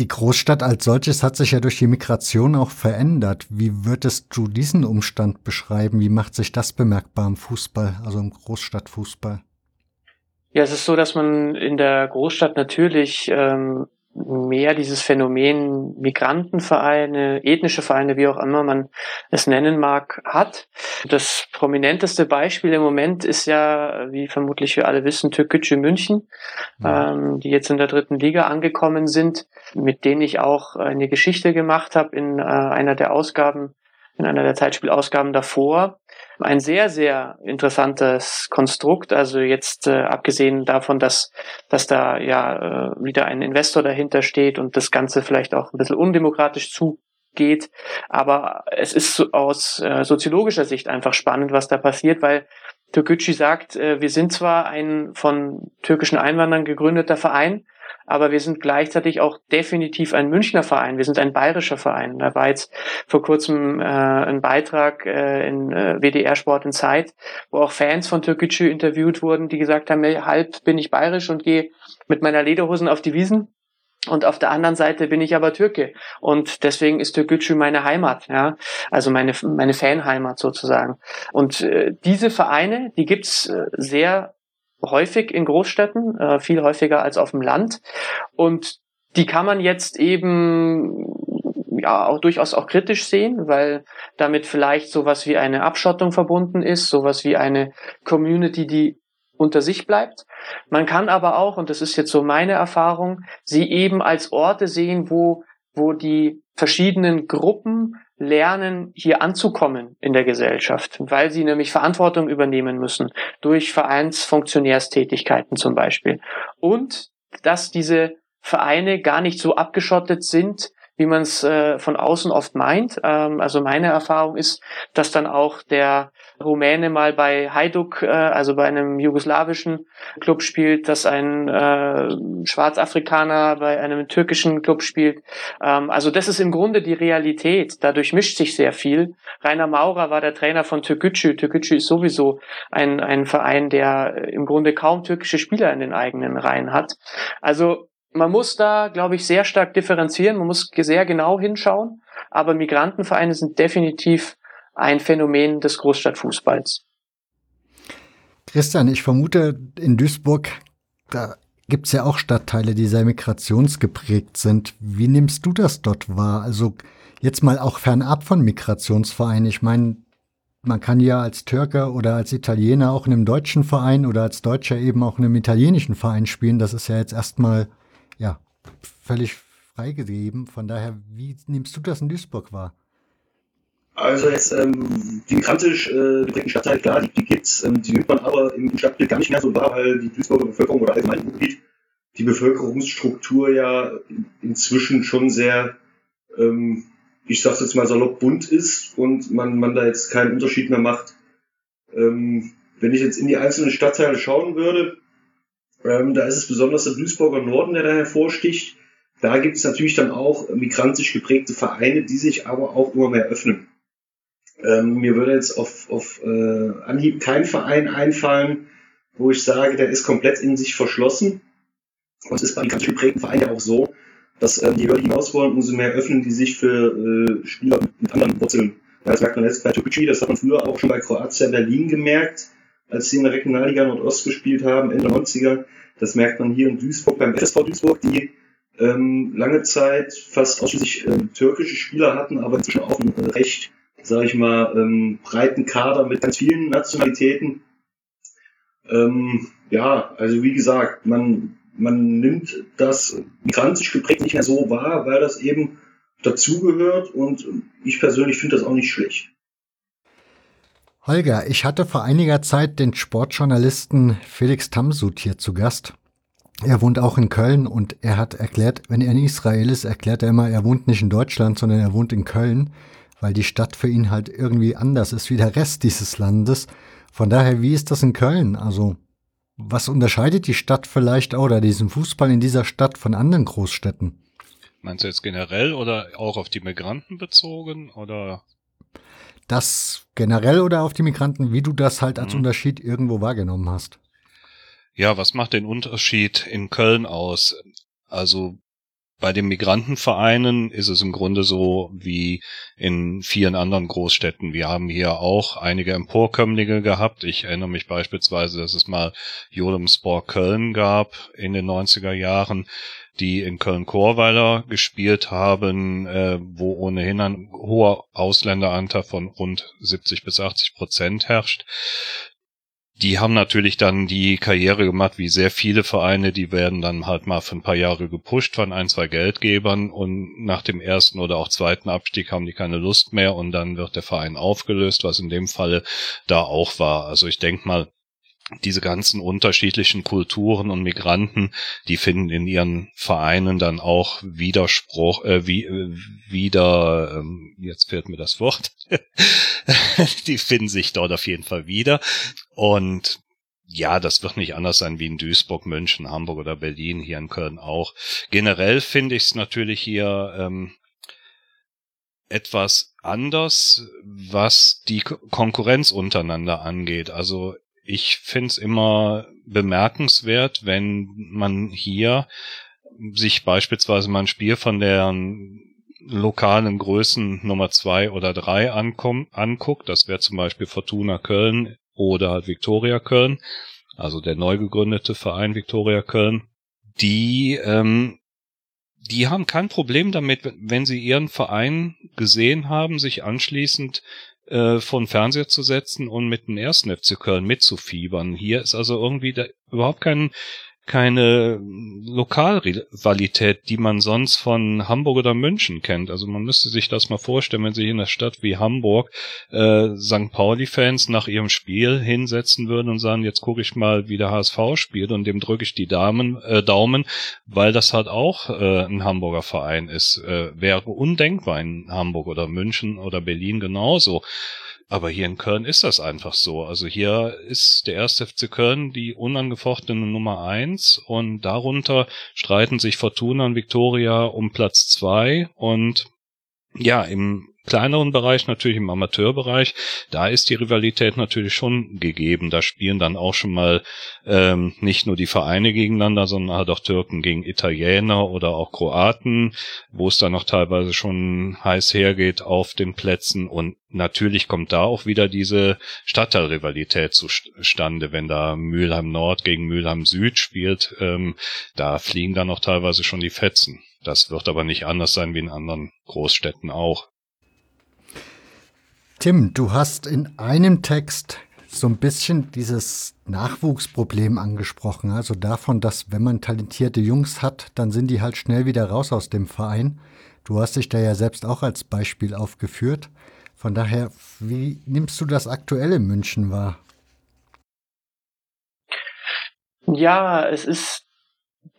Die Großstadt als solches hat sich ja durch die Migration auch verändert. Wie würdest du diesen Umstand beschreiben? Wie macht sich das bemerkbar im Fußball, also im Großstadtfußball? Ja, es ist so, dass man in der Großstadt natürlich ähm, mehr dieses Phänomen Migrantenvereine, ethnische Vereine, wie auch immer man es nennen mag, hat. Das prominenteste Beispiel im Moment ist ja, wie vermutlich wir alle wissen, Türkgücü München, ja. ähm, die jetzt in der dritten Liga angekommen sind, mit denen ich auch eine Geschichte gemacht habe in äh, einer der Ausgaben, in einer der Zeitspielausgaben davor ein sehr, sehr interessantes Konstrukt. Also jetzt äh, abgesehen davon, dass, dass da ja äh, wieder ein Investor dahinter steht und das Ganze vielleicht auch ein bisschen undemokratisch zugeht. Aber es ist aus äh, soziologischer Sicht einfach spannend, was da passiert, weil Türkgücü sagt, äh, wir sind zwar ein von türkischen Einwanderern gegründeter Verein, aber wir sind gleichzeitig auch definitiv ein Münchner Verein. Wir sind ein bayerischer Verein. Da war jetzt vor kurzem äh, ein Beitrag äh, in äh, WDR Sport in Zeit, wo auch Fans von Türkgücü interviewt wurden, die gesagt haben, hey, halb bin ich bayerisch und gehe mit meiner Lederhosen auf die Wiesen. Und auf der anderen Seite bin ich aber Türke. Und deswegen ist Türkgücü meine Heimat, ja. Also meine, meine Fanheimat sozusagen. Und äh, diese Vereine, die gibt's äh, sehr häufig in Großstädten, äh, viel häufiger als auf dem Land. Und die kann man jetzt eben ja auch durchaus auch kritisch sehen, weil damit vielleicht sowas wie eine Abschottung verbunden ist, sowas wie eine Community, die unter sich bleibt. Man kann aber auch, und das ist jetzt so meine Erfahrung, sie eben als Orte sehen, wo, wo die verschiedenen Gruppen lernen, hier anzukommen in der Gesellschaft, weil sie nämlich Verantwortung übernehmen müssen durch Vereinsfunktionärstätigkeiten zum Beispiel. Und dass diese Vereine gar nicht so abgeschottet sind, wie man es äh, von außen oft meint. Ähm, also meine Erfahrung ist, dass dann auch der Rumäne mal bei Hajduk, äh, also bei einem jugoslawischen Club spielt, dass ein äh, Schwarzafrikaner bei einem türkischen Club spielt. Ähm, also das ist im Grunde die Realität. Dadurch mischt sich sehr viel. Rainer Maurer war der Trainer von Türkgücü. Türkgücü ist sowieso ein, ein Verein, der im Grunde kaum türkische Spieler in den eigenen Reihen hat. Also man muss da, glaube ich, sehr stark differenzieren. Man muss sehr genau hinschauen. Aber Migrantenvereine sind definitiv ein Phänomen des Großstadtfußballs. Christian, ich vermute, in Duisburg, da gibt es ja auch Stadtteile, die sehr migrationsgeprägt sind. Wie nimmst du das dort wahr? Also jetzt mal auch fernab von Migrationsvereinen. Ich meine, man kann ja als Türke oder als Italiener auch in einem deutschen Verein oder als Deutscher eben auch in einem italienischen Verein spielen. Das ist ja jetzt erstmal ja völlig freigegeben. Von daher, wie nimmst du das in Duisburg wahr? Also jetzt ähm, die migrantisch äh, geprägten Stadtteile, klar, die, die gibt's, ähm, die nimmt man aber im Stadtbild gar nicht mehr so wahr, weil die Duisburger Bevölkerung oder allgemein im Gebiet die Bevölkerungsstruktur ja inzwischen schon sehr, ähm, ich sag's jetzt mal salopp, bunt ist und man, man da jetzt keinen Unterschied mehr macht. Ähm, wenn ich jetzt in die einzelnen Stadtteile schauen würde, ähm, da ist es besonders der Duisburger Norden, der da hervorsticht. Da gibt's natürlich dann auch migrantisch geprägte Vereine, die sich aber auch immer mehr öffnen. Ähm, mir würde jetzt auf, auf äh, Anhieb kein Verein einfallen, wo ich sage, der ist komplett in sich verschlossen. Und es ist bei den ganz geprägten Vereinen ja auch so, dass ähm, je höher die hinaus wollen, umso mehr öffnen die sich für äh, Spieler mit anderen Wurzeln. Das merkt man jetzt bei Topici, das hat man früher auch schon bei Kroatia Berlin gemerkt, als sie in der Regionalliga Nordost gespielt haben, Ende 90er. Das merkt man hier in Duisburg beim FSV Duisburg, die ähm, lange Zeit fast ausschließlich äh, türkische Spieler hatten, aber inzwischen auch ein äh, recht sage ich mal, ähm, breiten Kader mit ganz vielen Nationalitäten. Ähm, ja, also wie gesagt, man, man nimmt das migrantisch geprägt nicht mehr so wahr, weil das eben dazugehört und ich persönlich finde das auch nicht schlecht. Holger, ich hatte vor einiger Zeit den Sportjournalisten Felix Tamsut hier zu Gast. Er wohnt auch in Köln und er hat erklärt, wenn er in Israel ist, erklärt er immer, er wohnt nicht in Deutschland, sondern er wohnt in Köln weil die Stadt für ihn halt irgendwie anders ist wie der Rest dieses Landes. Von daher, wie ist das in Köln? Also, was unterscheidet die Stadt vielleicht oder diesen Fußball in dieser Stadt von anderen Großstädten? Meinst du jetzt generell oder auch auf die Migranten bezogen oder? Das generell oder auf die Migranten, wie du das halt als mhm. Unterschied irgendwo wahrgenommen hast? Ja, was macht den Unterschied in Köln aus? Also bei den Migrantenvereinen ist es im Grunde so wie in vielen anderen Großstädten. Wir haben hier auch einige Emporkömmlinge gehabt. Ich erinnere mich beispielsweise, dass es mal Jodem Sport Köln gab in den 90er Jahren, die in Köln-Chorweiler gespielt haben, äh, wo ohnehin ein hoher Ausländeranteil von rund 70 bis 80 Prozent herrscht die haben natürlich dann die Karriere gemacht, wie sehr viele Vereine, die werden dann halt mal für ein paar Jahre gepusht von ein, zwei Geldgebern und nach dem ersten oder auch zweiten Abstieg haben die keine Lust mehr und dann wird der Verein aufgelöst, was in dem Falle da auch war. Also ich denke mal, diese ganzen unterschiedlichen Kulturen und Migranten, die finden in ihren Vereinen dann auch Widerspruch, äh, wie, äh, wieder, ähm, jetzt fehlt mir das Wort, die finden sich dort auf jeden Fall wieder. Und ja, das wird nicht anders sein wie in Duisburg, München, Hamburg oder Berlin, hier in Köln auch. Generell finde ich es natürlich hier ähm, etwas anders, was die Konkurrenz untereinander angeht. Also ich find's immer bemerkenswert, wenn man hier sich beispielsweise mal ein Spiel von der lokalen Größen Nummer zwei oder drei anguckt. Das wäre zum Beispiel Fortuna Köln oder halt Viktoria Köln, also der neu gegründete Verein Viktoria Köln. Die ähm, die haben kein Problem damit, wenn sie ihren Verein gesehen haben, sich anschließend äh, von Fernseher zu setzen und mit dem ersten FC Köln mitzufiebern. Hier ist also irgendwie da überhaupt kein keine Lokalrivalität, die man sonst von Hamburg oder München kennt. Also man müsste sich das mal vorstellen, wenn sich in einer Stadt wie Hamburg äh, St. Pauli-Fans nach ihrem Spiel hinsetzen würden und sagen, jetzt gucke ich mal, wie der HSV spielt und dem drücke ich die Damen, äh, Daumen, weil das halt auch äh, ein Hamburger Verein ist. Äh, wäre undenkbar in Hamburg oder München oder Berlin genauso. Aber hier in Köln ist das einfach so. Also hier ist der erste FC Köln die unangefochtene Nummer eins und darunter streiten sich Fortuna und Viktoria um Platz zwei und ja, im kleineren Bereich, natürlich im Amateurbereich, da ist die Rivalität natürlich schon gegeben. Da spielen dann auch schon mal ähm, nicht nur die Vereine gegeneinander, sondern halt auch Türken gegen Italiener oder auch Kroaten, wo es dann noch teilweise schon heiß hergeht auf den Plätzen. Und natürlich kommt da auch wieder diese Stadtteilrivalität zustande, wenn da Mülheim Nord gegen Mülheim Süd spielt. Ähm, da fliegen dann auch teilweise schon die Fetzen. Das wird aber nicht anders sein wie in anderen Großstädten auch. Tim, du hast in einem Text so ein bisschen dieses Nachwuchsproblem angesprochen. Also davon, dass wenn man talentierte Jungs hat, dann sind die halt schnell wieder raus aus dem Verein. Du hast dich da ja selbst auch als Beispiel aufgeführt. Von daher, wie nimmst du das aktuell in München wahr? Ja, es ist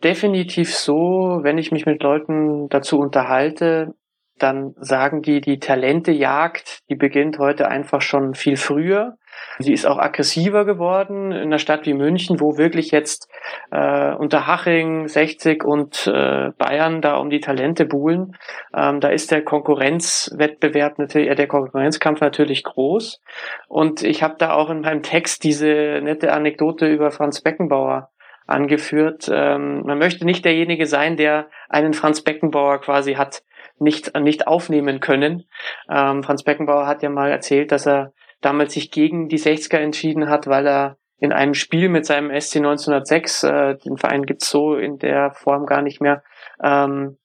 definitiv so, wenn ich mich mit Leuten dazu unterhalte, dann sagen die, die Talentejagd, die beginnt heute einfach schon viel früher. Sie ist auch aggressiver geworden in einer Stadt wie München, wo wirklich jetzt äh, unter Haching, 60 und äh, Bayern da um die Talente buhlen. Ähm, da ist der Konkurrenzwettbewerb natürlich, äh, der Konkurrenzkampf natürlich groß. Und ich habe da auch in meinem Text diese nette Anekdote über Franz Beckenbauer angeführt. Ähm, man möchte nicht derjenige sein, der einen Franz Beckenbauer quasi hat nicht, nicht aufnehmen können. Ähm, Franz Beckenbauer hat ja mal erzählt, dass er damals sich gegen die 60er entschieden hat, weil er in einem Spiel mit seinem SC 1906, äh, den Verein gibt's so in der Form gar nicht mehr, ähm,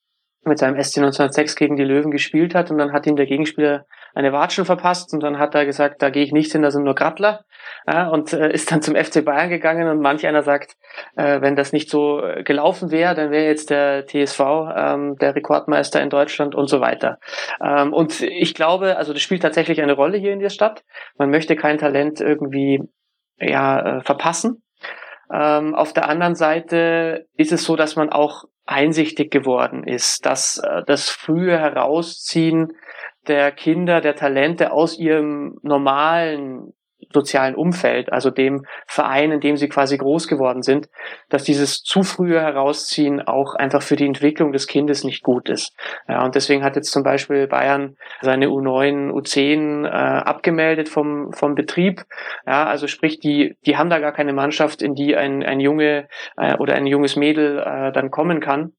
mit seinem SC 1906 gegen die Löwen gespielt hat und dann hat ihm der Gegenspieler eine Watschen verpasst und dann hat er gesagt, da gehe ich nicht hin, da sind nur Grattler ja, und äh, ist dann zum FC Bayern gegangen und manch einer sagt, äh, wenn das nicht so äh, gelaufen wäre, dann wäre jetzt der TSV ähm, der Rekordmeister in Deutschland und so weiter. Ähm, und ich glaube, also das spielt tatsächlich eine Rolle hier in der Stadt. Man möchte kein Talent irgendwie ja äh, verpassen. Ähm, auf der anderen Seite ist es so, dass man auch einsichtig geworden ist, dass äh, das frühe Herausziehen der Kinder, der Talente aus ihrem normalen sozialen Umfeld, also dem Verein, in dem sie quasi groß geworden sind, dass dieses zu frühe Herausziehen auch einfach für die Entwicklung des Kindes nicht gut ist. Ja, und deswegen hat jetzt zum Beispiel Bayern seine U9, U10 äh, abgemeldet vom, vom Betrieb. Ja, also sprich, die, die haben da gar keine Mannschaft, in die ein, ein Junge äh, oder ein junges Mädel äh, dann kommen kann.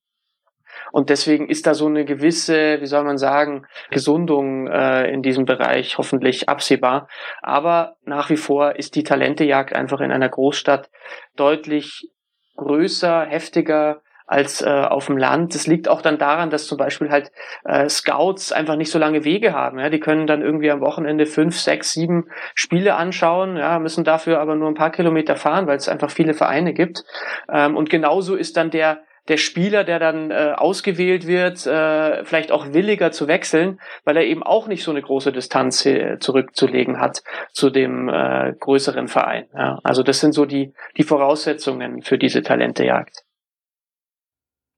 Und deswegen ist da so eine gewisse, wie soll man sagen, Gesundung äh, in diesem Bereich hoffentlich absehbar. Aber nach wie vor ist die Talentejagd einfach in einer Großstadt deutlich größer, heftiger als äh, auf dem Land. Das liegt auch dann daran, dass zum Beispiel halt äh, Scouts einfach nicht so lange Wege haben. Ja? Die können dann irgendwie am Wochenende fünf, sechs, sieben Spiele anschauen, ja, müssen dafür aber nur ein paar Kilometer fahren, weil es einfach viele Vereine gibt. Ähm, und genauso ist dann der der Spieler, der dann äh, ausgewählt wird, äh, vielleicht auch williger zu wechseln, weil er eben auch nicht so eine große Distanz äh, zurückzulegen hat zu dem äh, größeren Verein. Ja. Also das sind so die, die Voraussetzungen für diese Talentejagd.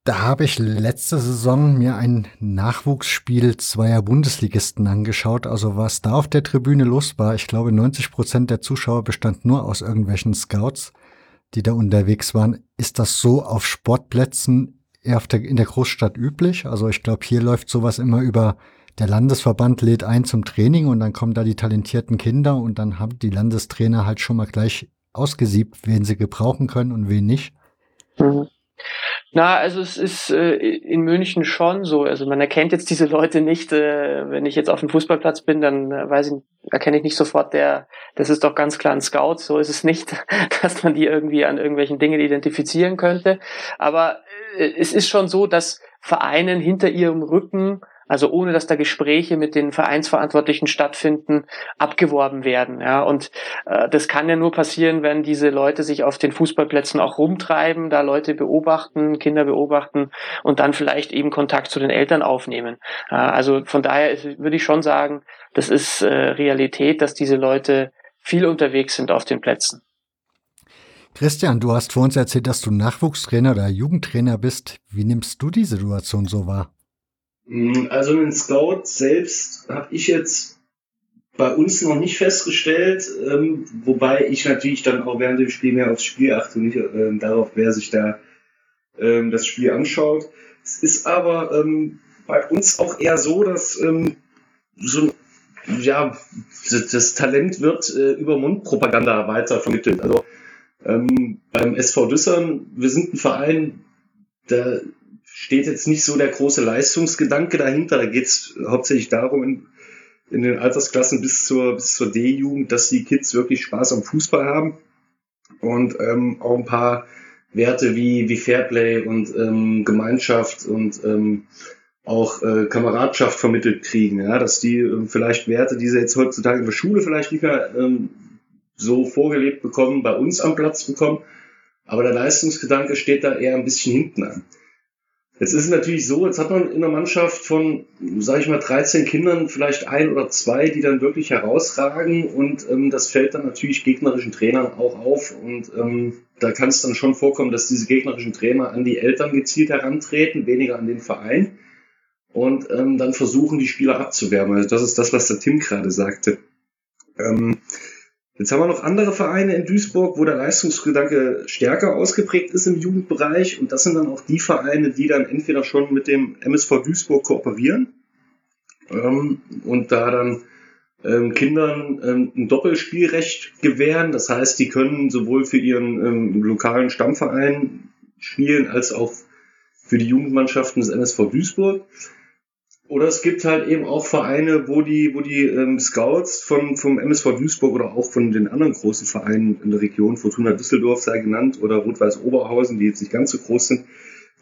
Da habe ich letzte Saison mir ein Nachwuchsspiel zweier Bundesligisten angeschaut. Also was da auf der Tribüne los war, ich glaube 90 Prozent der Zuschauer bestand nur aus irgendwelchen Scouts die da unterwegs waren. Ist das so auf Sportplätzen eher auf der, in der Großstadt üblich? Also ich glaube, hier läuft sowas immer über der Landesverband lädt ein zum Training und dann kommen da die talentierten Kinder und dann haben die Landestrainer halt schon mal gleich ausgesiebt, wen sie gebrauchen können und wen nicht. Mhm. Na, also es ist äh, in München schon so. Also man erkennt jetzt diese Leute nicht. Äh, wenn ich jetzt auf dem Fußballplatz bin, dann äh, weiß ich, erkenne ich nicht sofort der, das ist doch ganz klar ein Scout. So ist es nicht, dass man die irgendwie an irgendwelchen Dingen identifizieren könnte. Aber äh, es ist schon so, dass Vereinen hinter ihrem Rücken also ohne dass da Gespräche mit den Vereinsverantwortlichen stattfinden, abgeworben werden. Ja, und äh, das kann ja nur passieren, wenn diese Leute sich auf den Fußballplätzen auch rumtreiben, da Leute beobachten, Kinder beobachten und dann vielleicht eben Kontakt zu den Eltern aufnehmen. Äh, also von daher ist, würde ich schon sagen, das ist äh, Realität, dass diese Leute viel unterwegs sind auf den Plätzen. Christian, du hast vor uns erzählt, dass du Nachwuchstrainer oder Jugendtrainer bist. Wie nimmst du die Situation so wahr? Mm, also den Scout selbst habe ich jetzt bei uns noch nicht festgestellt, ähm, wobei ich natürlich dann auch während dem Spiel mehr aufs Spiel achte und nicht äh, darauf, wer sich da ähm, das Spiel anschaut. Es ist aber ähm, bei uns auch eher so, dass ähm, so ja, das Talent wird äh, über Mundpropaganda weiter vermittelt. Also ähm, beim SV Düssern, wir sind ein Verein, da steht jetzt nicht so der große Leistungsgedanke dahinter. Da geht es hauptsächlich darum, in, in, den Altersklassen bis zur, bis zur D-Jugend, dass die Kids wirklich Spaß am Fußball haben und ähm, auch ein paar Werte wie, wie Fairplay und ähm, Gemeinschaft und ähm, auch äh, Kameradschaft vermittelt kriegen, ja, dass die ähm, vielleicht Werte, die sie jetzt heutzutage in der Schule vielleicht nicht mehr ähm, so vorgelebt bekommen, bei uns am Platz bekommen. Aber der Leistungsgedanke steht da eher ein bisschen hinten an. Jetzt ist es natürlich so, jetzt hat man in einer Mannschaft von, sage ich mal, 13 Kindern vielleicht ein oder zwei, die dann wirklich herausragen und ähm, das fällt dann natürlich gegnerischen Trainern auch auf und ähm, da kann es dann schon vorkommen, dass diese gegnerischen Trainer an die Eltern gezielt herantreten, weniger an den Verein und ähm, dann versuchen, die Spieler abzuwerben. Also das ist das, was der Tim gerade sagte. Ähm, Jetzt haben wir noch andere Vereine in Duisburg, wo der Leistungsgedanke stärker ausgeprägt ist im Jugendbereich. Und das sind dann auch die Vereine, die dann entweder schon mit dem MSV Duisburg kooperieren ähm, und da dann ähm, Kindern ähm, ein Doppelspielrecht gewähren. Das heißt, die können sowohl für ihren ähm, lokalen Stammverein spielen als auch für die Jugendmannschaften des MSV Duisburg. Oder es gibt halt eben auch Vereine, wo die, wo die ähm, Scouts von, vom MSV Duisburg oder auch von den anderen großen Vereinen in der Region, Fortuna Düsseldorf sei genannt oder Rot-Weiß Oberhausen, die jetzt nicht ganz so groß sind,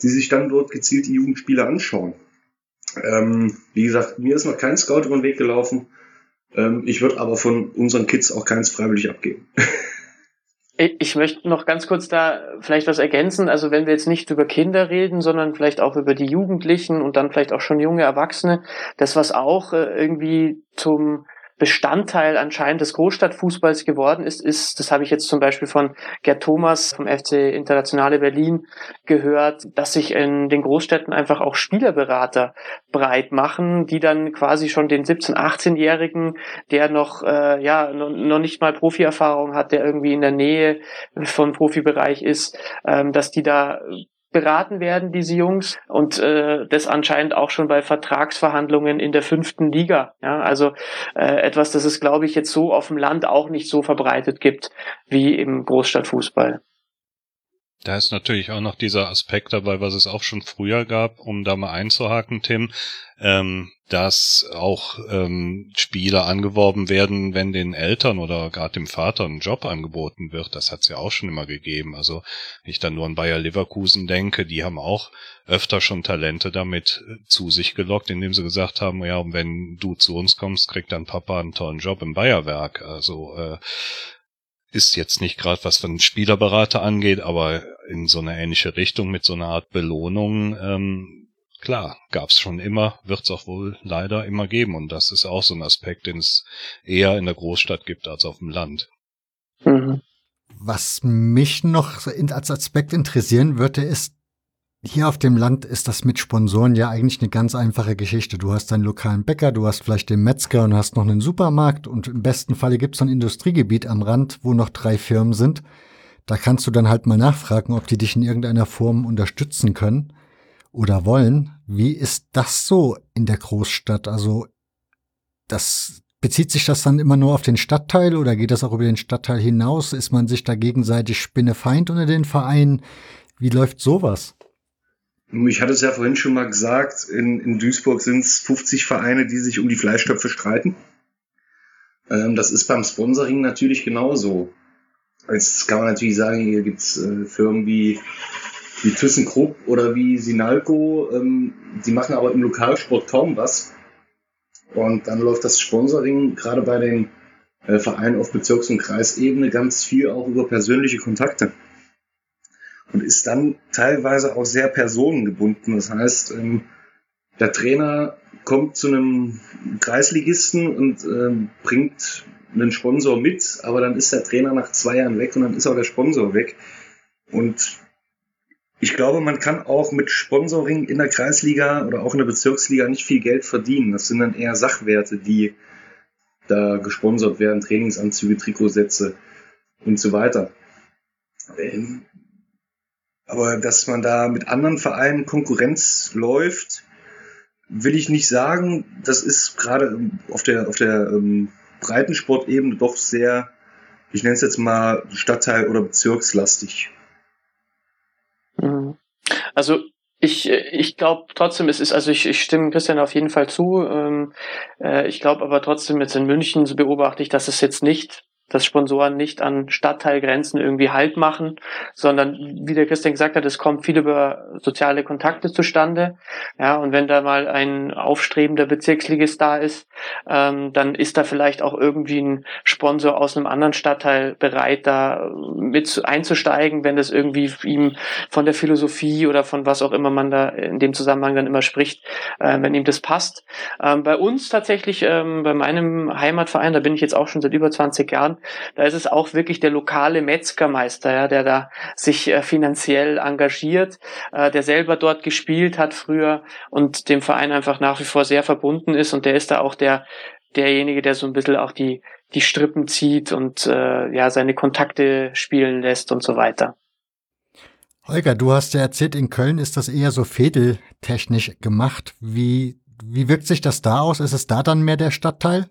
die sich dann dort gezielt die Jugendspiele anschauen. Ähm, wie gesagt, mir ist noch kein Scout über den Weg gelaufen. Ähm, ich würde aber von unseren Kids auch keins freiwillig abgeben. Ich möchte noch ganz kurz da vielleicht was ergänzen. Also wenn wir jetzt nicht über Kinder reden, sondern vielleicht auch über die Jugendlichen und dann vielleicht auch schon junge Erwachsene, das was auch äh, irgendwie zum Bestandteil anscheinend des Großstadtfußballs geworden ist, ist, das habe ich jetzt zum Beispiel von Gerd Thomas vom FC Internationale Berlin gehört, dass sich in den Großstädten einfach auch Spielerberater breit machen, die dann quasi schon den 17-, 18-Jährigen, der noch, äh, ja, noch, nicht mal Profierfahrung hat, der irgendwie in der Nähe vom Profibereich ist, ähm, dass die da beraten werden, diese Jungs, und äh, das anscheinend auch schon bei Vertragsverhandlungen in der fünften Liga. Ja, also äh, etwas, das es, glaube ich, jetzt so auf dem Land auch nicht so verbreitet gibt wie im Großstadtfußball. Da ist natürlich auch noch dieser Aspekt dabei, was es auch schon früher gab, um da mal einzuhaken, Tim, ähm, dass auch ähm, Spieler angeworben werden, wenn den Eltern oder gerade dem Vater ein Job angeboten wird. Das hat's ja auch schon immer gegeben. Also ich dann nur an Bayer Leverkusen denke, die haben auch öfter schon Talente damit äh, zu sich gelockt, indem sie gesagt haben, ja, wenn du zu uns kommst, kriegt dein Papa einen tollen Job im Bayerwerk. Also äh, ist jetzt nicht gerade was von Spielerberater angeht, aber in so eine ähnliche Richtung mit so einer Art Belohnung, ähm, klar, gab's schon immer, wird's auch wohl leider immer geben. Und das ist auch so ein Aspekt, den es eher in der Großstadt gibt als auf dem Land. Mhm. Was mich noch als Aspekt interessieren würde, ist, hier auf dem Land ist das mit Sponsoren ja eigentlich eine ganz einfache Geschichte. Du hast deinen lokalen Bäcker, du hast vielleicht den Metzger und hast noch einen Supermarkt und im besten Falle gibt es ein Industriegebiet am Rand, wo noch drei Firmen sind. Da kannst du dann halt mal nachfragen, ob die dich in irgendeiner Form unterstützen können oder wollen. Wie ist das so in der Großstadt? Also das bezieht sich das dann immer nur auf den Stadtteil oder geht das auch über den Stadtteil hinaus? Ist man sich da gegenseitig Spinnefeind unter den Vereinen? Wie läuft sowas? Ich hatte es ja vorhin schon mal gesagt, in, in Duisburg sind es 50 Vereine, die sich um die Fleischtöpfe streiten. Ähm, das ist beim Sponsoring natürlich genauso. Jetzt kann man natürlich sagen, hier gibt's äh, Firmen wie wie ThyssenKrupp oder wie Sinalco, ähm, die machen aber im Lokalsport kaum was. Und dann läuft das Sponsoring gerade bei den äh, Vereinen auf Bezirks- und Kreisebene ganz viel auch über persönliche Kontakte. Und ist dann teilweise auch sehr personengebunden. Das heißt, ähm, der Trainer kommt zu einem Kreisligisten und ähm, bringt einen Sponsor mit, aber dann ist der Trainer nach zwei Jahren weg und dann ist auch der Sponsor weg. Und ich glaube, man kann auch mit Sponsoring in der Kreisliga oder auch in der Bezirksliga nicht viel Geld verdienen. Das sind dann eher Sachwerte, die da gesponsert werden, Trainingsanzüge, Trikotsätze und so weiter. Aber dass man da mit anderen Vereinen Konkurrenz läuft, will ich nicht sagen. Das ist gerade auf der, auf der ähm, Breitensportebene doch sehr, ich nenne es jetzt mal Stadtteil- oder bezirkslastig. Mhm. Also ich, ich glaube trotzdem, es ist, also ich, ich stimme Christian auf jeden Fall zu. Ähm, äh, ich glaube aber trotzdem jetzt in München so beobachte ich, dass es jetzt nicht dass Sponsoren nicht an Stadtteilgrenzen irgendwie Halt machen, sondern wie der Christian gesagt hat, es kommt viel über soziale Kontakte zustande. Ja, und wenn da mal ein aufstrebender Bezirksligist da ist, ähm, dann ist da vielleicht auch irgendwie ein Sponsor aus einem anderen Stadtteil bereit, da mit einzusteigen, wenn das irgendwie ihm von der Philosophie oder von was auch immer man da in dem Zusammenhang dann immer spricht, äh, wenn ihm das passt. Ähm, bei uns tatsächlich, ähm, bei meinem Heimatverein, da bin ich jetzt auch schon seit über 20 Jahren, da ist es auch wirklich der lokale Metzgermeister, ja, der da sich äh, finanziell engagiert, äh, der selber dort gespielt hat früher und dem Verein einfach nach wie vor sehr verbunden ist und der ist da auch der derjenige, der so ein bisschen auch die die Strippen zieht und äh, ja seine Kontakte spielen lässt und so weiter. Holger, du hast ja erzählt, in Köln ist das eher so fädeltechnisch gemacht. Wie, wie wirkt sich das da aus? Ist es da dann mehr der Stadtteil?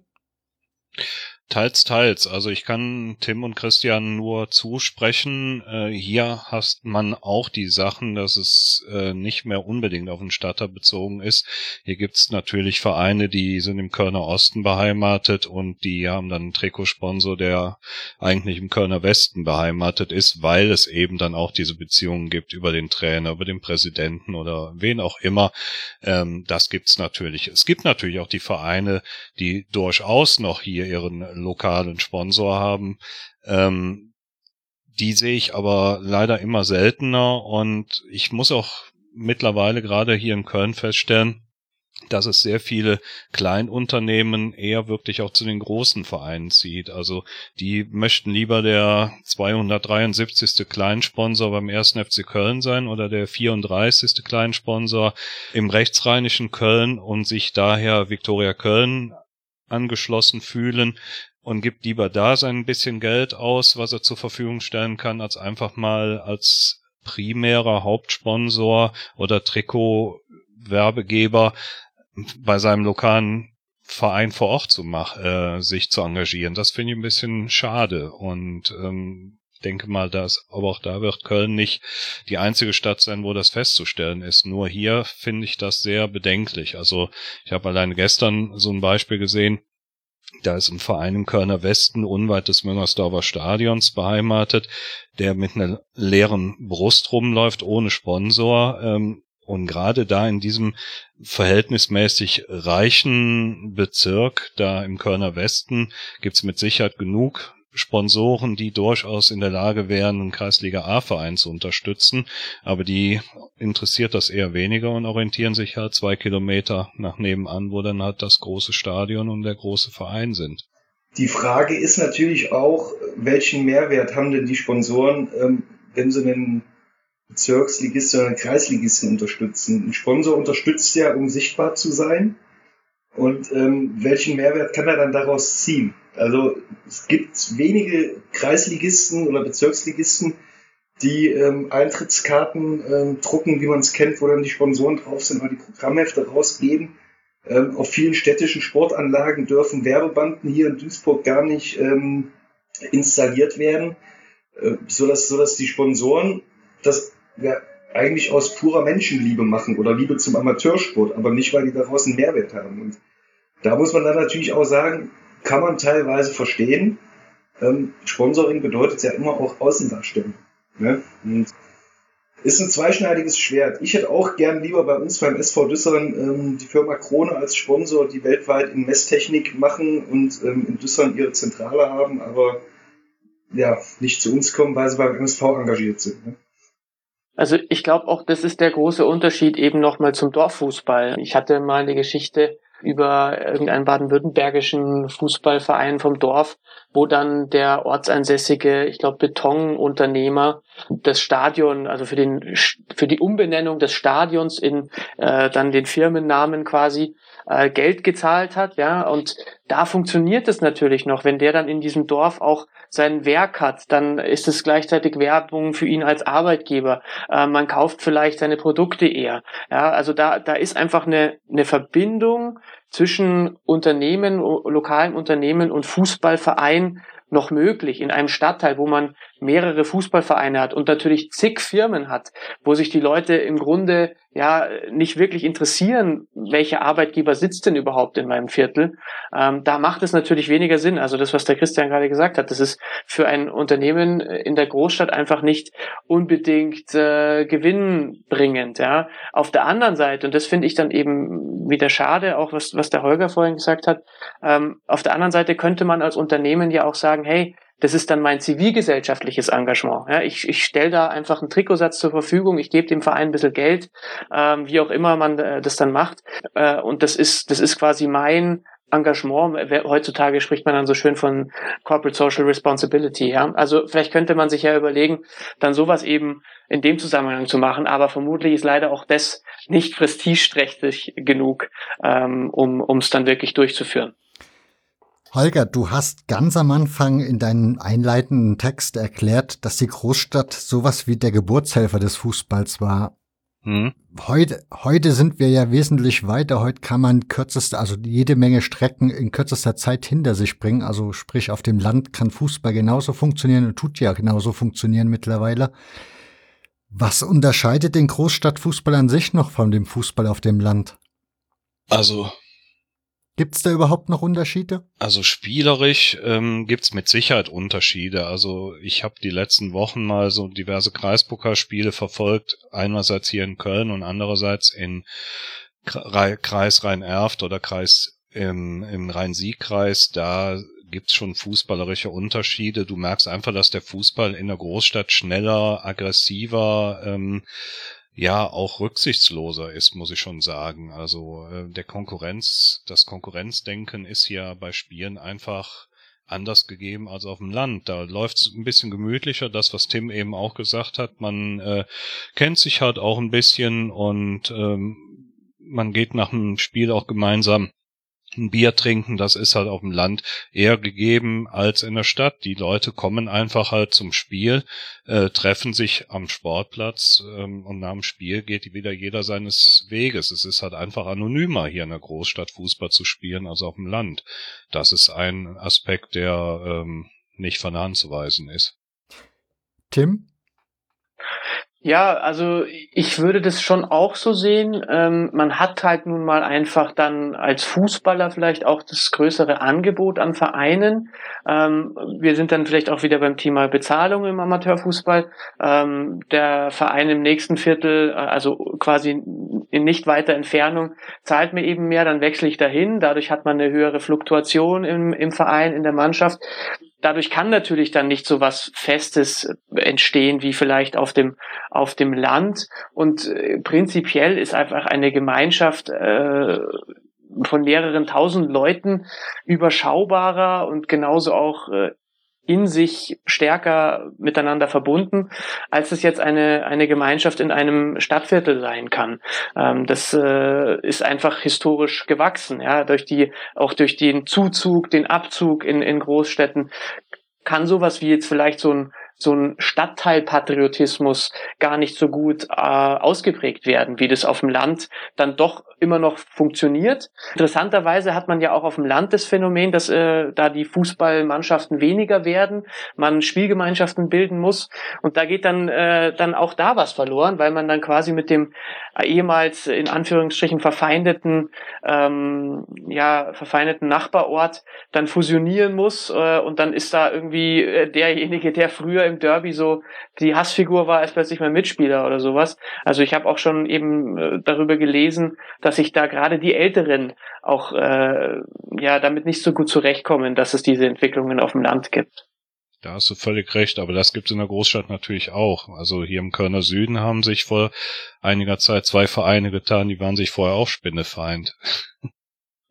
Teils, teils. Also ich kann Tim und Christian nur zusprechen. Äh, hier hast man auch die Sachen, dass es äh, nicht mehr unbedingt auf den Stadter bezogen ist. Hier gibt's natürlich Vereine, die sind im Kölner Osten beheimatet und die haben dann einen Trikotsponsor, der eigentlich im Kölner Westen beheimatet ist, weil es eben dann auch diese Beziehungen gibt über den Trainer, über den Präsidenten oder wen auch immer. Ähm, das gibt's natürlich. Es gibt natürlich auch die Vereine, die durchaus noch hier ihren lokalen Sponsor haben. Ähm, die sehe ich aber leider immer seltener und ich muss auch mittlerweile gerade hier in Köln feststellen, dass es sehr viele Kleinunternehmen eher wirklich auch zu den großen Vereinen zieht. Also die möchten lieber der 273. Kleinsponsor beim 1. FC Köln sein oder der 34. Kleinsponsor im rechtsrheinischen Köln und sich daher Viktoria Köln angeschlossen fühlen, und gibt lieber da sein bisschen Geld aus, was er zur Verfügung stellen kann, als einfach mal als primärer Hauptsponsor oder Trikot-Werbegeber bei seinem lokalen Verein vor Ort zu machen, äh, sich zu engagieren. Das finde ich ein bisschen schade und ähm, denke mal, dass aber auch da wird Köln nicht die einzige Stadt sein, wo das festzustellen ist. Nur hier finde ich das sehr bedenklich. Also ich habe allein gestern so ein Beispiel gesehen da ist ein Verein im Kölner Westen unweit des Müngersdorfer Stadions beheimatet, der mit einer leeren Brust rumläuft, ohne Sponsor. Ähm, und gerade da in diesem verhältnismäßig reichen Bezirk, da im Kölner Westen, gibt's mit Sicherheit genug Sponsoren, die durchaus in der Lage wären, einen Kreisliga A-Verein zu unterstützen, aber die interessiert das eher weniger und orientieren sich halt zwei Kilometer nach nebenan, wo dann halt das große Stadion und der große Verein sind. Die Frage ist natürlich auch, welchen Mehrwert haben denn die Sponsoren, ähm, wenn sie einen Bezirksligisten oder einen Kreisligisten unterstützen? Ein Sponsor unterstützt ja, um sichtbar zu sein. Und ähm, welchen Mehrwert kann er dann daraus ziehen? Also es gibt wenige Kreisligisten oder Bezirksligisten, die ähm, Eintrittskarten ähm, drucken, wie man es kennt, wo dann die Sponsoren drauf sind, weil die Programmhefte rausgeben. Ähm, auf vielen städtischen Sportanlagen dürfen Werbebanden hier in Duisburg gar nicht ähm, installiert werden, äh, sodass, sodass die Sponsoren das ja, eigentlich aus purer Menschenliebe machen oder Liebe zum Amateursport, aber nicht, weil die daraus einen Mehrwert haben. Und da muss man dann natürlich auch sagen, kann man teilweise verstehen. Ähm, Sponsoring bedeutet ja immer auch Außendarstellung. Ne? Und ist ein zweischneidiges Schwert. Ich hätte auch gern lieber bei uns beim SV Düssern ähm, die Firma Krone als Sponsor, die weltweit in Messtechnik machen und ähm, in Düssern ihre Zentrale haben, aber ja, nicht zu uns kommen, weil sie beim MSV engagiert sind. Ne? Also ich glaube auch, das ist der große Unterschied eben nochmal zum Dorffußball. Ich hatte mal eine Geschichte über irgendeinen baden-württembergischen Fußballverein vom Dorf, wo dann der ortsansässige, ich glaube, Betonunternehmer das Stadion, also für den für die Umbenennung des Stadions in äh, dann den Firmennamen quasi äh, Geld gezahlt hat, ja, und da funktioniert es natürlich noch, wenn der dann in diesem Dorf auch sein Werk hat, dann ist es gleichzeitig Werbung für ihn als Arbeitgeber. Äh, man kauft vielleicht seine Produkte eher. Ja, also da, da ist einfach eine, eine Verbindung zwischen Unternehmen, lokalen Unternehmen und Fußballverein noch möglich in einem Stadtteil, wo man mehrere Fußballvereine hat und natürlich zig Firmen hat, wo sich die Leute im Grunde ja nicht wirklich interessieren, welcher Arbeitgeber sitzt denn überhaupt in meinem Viertel. Ähm, da macht es natürlich weniger Sinn. Also das, was der Christian gerade gesagt hat, das ist für ein Unternehmen in der Großstadt einfach nicht unbedingt äh, gewinnbringend. Ja. Auf der anderen Seite, und das finde ich dann eben wieder schade, auch was, was der Holger vorhin gesagt hat, ähm, auf der anderen Seite könnte man als Unternehmen ja auch sagen, hey, das ist dann mein zivilgesellschaftliches Engagement. Ja, ich ich stelle da einfach einen Trikotsatz zur Verfügung, ich gebe dem Verein ein bisschen Geld, ähm, wie auch immer man äh, das dann macht. Äh, und das ist, das ist quasi mein Engagement. Heutzutage spricht man dann so schön von Corporate Social Responsibility. Ja? Also vielleicht könnte man sich ja überlegen, dann sowas eben in dem Zusammenhang zu machen, aber vermutlich ist leider auch das nicht prestigeträchtig genug, ähm, um es dann wirklich durchzuführen. Holger, du hast ganz am Anfang in deinem einleitenden Text erklärt, dass die Großstadt sowas wie der Geburtshelfer des Fußballs war. Hm. Heute, heute sind wir ja wesentlich weiter. Heute kann man kürzeste, also jede Menge Strecken in kürzester Zeit hinter sich bringen. Also sprich, auf dem Land kann Fußball genauso funktionieren und tut ja genauso funktionieren mittlerweile. Was unterscheidet den Großstadtfußball an sich noch von dem Fußball auf dem Land? Also Gibt es da überhaupt noch Unterschiede? Also spielerisch ähm, gibt mit Sicherheit Unterschiede. Also ich habe die letzten Wochen mal so diverse Kreispokalspiele verfolgt, einerseits hier in Köln und andererseits in Kreis Rhein-Erft oder Kreis im, im Rhein-Sieg-Kreis. Da gibt's schon fußballerische Unterschiede. Du merkst einfach, dass der Fußball in der Großstadt schneller, aggressiver, ähm, ja auch rücksichtsloser ist, muss ich schon sagen. Also äh, der Konkurrenz, das Konkurrenzdenken ist ja bei Spielen einfach anders gegeben als auf dem Land. Da läuft's ein bisschen gemütlicher, das, was Tim eben auch gesagt hat. Man äh, kennt sich halt auch ein bisschen und ähm, man geht nach dem Spiel auch gemeinsam ein Bier trinken, das ist halt auf dem Land eher gegeben als in der Stadt. Die Leute kommen einfach halt zum Spiel, äh, treffen sich am Sportplatz ähm, und nach dem Spiel geht wieder jeder seines Weges. Es ist halt einfach anonymer hier in der Großstadt Fußball zu spielen als auf dem Land. Das ist ein Aspekt, der ähm, nicht von der Hand zu weisen ist. Tim? Ja, also ich würde das schon auch so sehen. Ähm, man hat halt nun mal einfach dann als Fußballer vielleicht auch das größere Angebot an Vereinen. Ähm, wir sind dann vielleicht auch wieder beim Thema Bezahlung im Amateurfußball. Ähm, der Verein im nächsten Viertel, äh, also quasi in nicht weiter Entfernung, zahlt mir eben mehr, dann wechsle ich dahin. Dadurch hat man eine höhere Fluktuation im, im Verein, in der Mannschaft dadurch kann natürlich dann nicht so was Festes entstehen wie vielleicht auf dem auf dem Land. Und äh, prinzipiell ist einfach eine Gemeinschaft äh, von mehreren tausend Leuten überschaubarer und genauso auch äh, in sich stärker miteinander verbunden, als es jetzt eine, eine Gemeinschaft in einem Stadtviertel sein kann. Ähm, das äh, ist einfach historisch gewachsen, ja, durch die, auch durch den Zuzug, den Abzug in, in Großstädten kann sowas wie jetzt vielleicht so ein so ein Stadtteilpatriotismus gar nicht so gut äh, ausgeprägt werden, wie das auf dem Land dann doch immer noch funktioniert. Interessanterweise hat man ja auch auf dem Land das Phänomen, dass äh, da die Fußballmannschaften weniger werden, man Spielgemeinschaften bilden muss und da geht dann äh, dann auch da was verloren, weil man dann quasi mit dem ehemals in Anführungsstrichen verfeindeten, ähm, ja, verfeindeten Nachbarort dann fusionieren muss äh, und dann ist da irgendwie äh, derjenige, der früher im Derby so die Hassfigur war, als plötzlich mein Mitspieler oder sowas. Also ich habe auch schon eben äh, darüber gelesen, dass sich da gerade die Älteren auch äh, ja damit nicht so gut zurechtkommen, dass es diese Entwicklungen auf dem Land gibt. Da hast du völlig recht, aber das gibt es in der Großstadt natürlich auch. Also hier im Kölner Süden haben sich vor einiger Zeit zwei Vereine getan, die waren sich vorher auch Spinnefeind.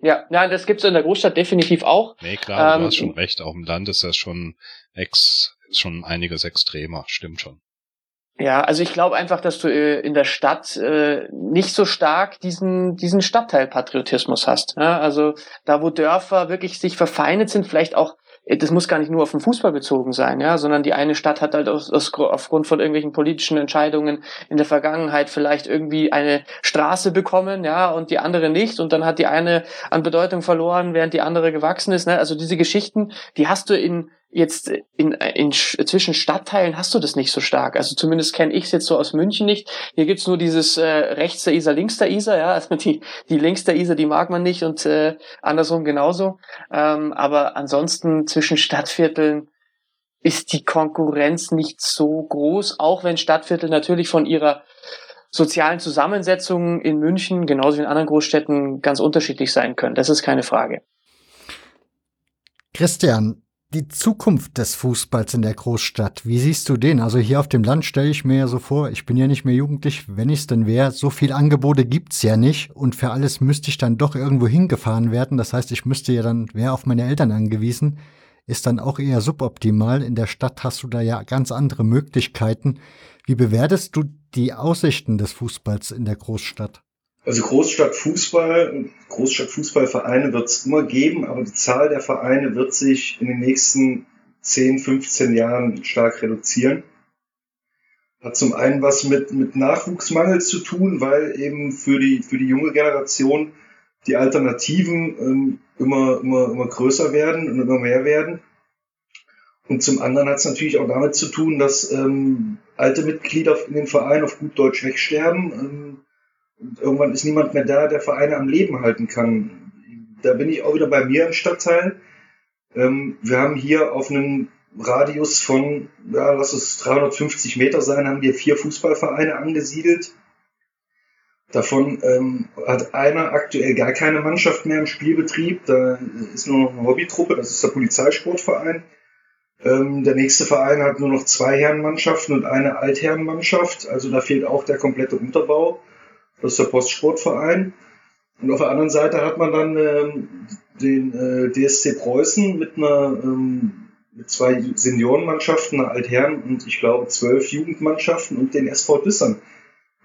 Ja, ja, das gibt's in der Großstadt definitiv auch. Nee, klar, ähm, du hast schon recht. Auch im Land ist das schon ex, schon einiges extremer. Stimmt schon. Ja, also ich glaube einfach, dass du äh, in der Stadt äh, nicht so stark diesen diesen Stadtteilpatriotismus hast. Ja? Also da, wo Dörfer wirklich sich verfeindet sind, vielleicht auch das muss gar nicht nur auf den Fußball bezogen sein, ja, sondern die eine Stadt hat halt aus, aus, aufgrund von irgendwelchen politischen Entscheidungen in der Vergangenheit vielleicht irgendwie eine Straße bekommen, ja, und die andere nicht, und dann hat die eine an Bedeutung verloren, während die andere gewachsen ist, ne? Also diese Geschichten, die hast du in jetzt in, in zwischen Stadtteilen hast du das nicht so stark. Also zumindest kenne ich es jetzt so aus München nicht. Hier gibt's nur dieses äh, rechts der Isar, links der Isar, ja. Also die, die links der Isar, die mag man nicht und äh, andersrum genauso. Ähm, aber ansonsten zwischen Stadtvierteln ist die Konkurrenz nicht so groß, auch wenn Stadtviertel natürlich von ihrer sozialen Zusammensetzung in München, genauso wie in anderen Großstädten, ganz unterschiedlich sein können. Das ist keine Frage. Christian, die Zukunft des Fußballs in der Großstadt, wie siehst du den? Also hier auf dem Land stelle ich mir ja so vor, ich bin ja nicht mehr jugendlich, wenn ich es denn wäre, so viel Angebote gibt's ja nicht und für alles müsste ich dann doch irgendwo hingefahren werden. Das heißt, ich müsste ja dann, wäre auf meine Eltern angewiesen, ist dann auch eher suboptimal. In der Stadt hast du da ja ganz andere Möglichkeiten. Wie bewertest du die Aussichten des Fußballs in der Großstadt? Also Großstadtfußball, Großstadtfußballvereine wird es immer geben, aber die Zahl der Vereine wird sich in den nächsten 10, 15 Jahren stark reduzieren. Hat zum einen was mit, mit Nachwuchsmangel zu tun, weil eben für die, für die junge Generation die Alternativen ähm, immer, immer, immer größer werden und immer mehr werden. Und zum anderen hat es natürlich auch damit zu tun, dass ähm, alte Mitglieder in den Vereinen auf gut Deutsch wegsterben. Ähm, und irgendwann ist niemand mehr da, der Vereine am Leben halten kann. Da bin ich auch wieder bei mir im Stadtteil. Ähm, wir haben hier auf einem Radius von, ja, lass es 350 Meter sein, haben wir vier Fußballvereine angesiedelt. Davon ähm, hat einer aktuell gar keine Mannschaft mehr im Spielbetrieb. Da ist nur noch eine Hobbytruppe, das ist der Polizeisportverein. Ähm, der nächste Verein hat nur noch zwei Herrenmannschaften und eine Altherrenmannschaft. Also da fehlt auch der komplette Unterbau. Das ist der Postsportverein. Und auf der anderen Seite hat man dann ähm, den äh, DSC Preußen mit einer ähm, mit zwei Seniorenmannschaften, einer Altherren und ich glaube zwölf Jugendmannschaften und den SV Düssern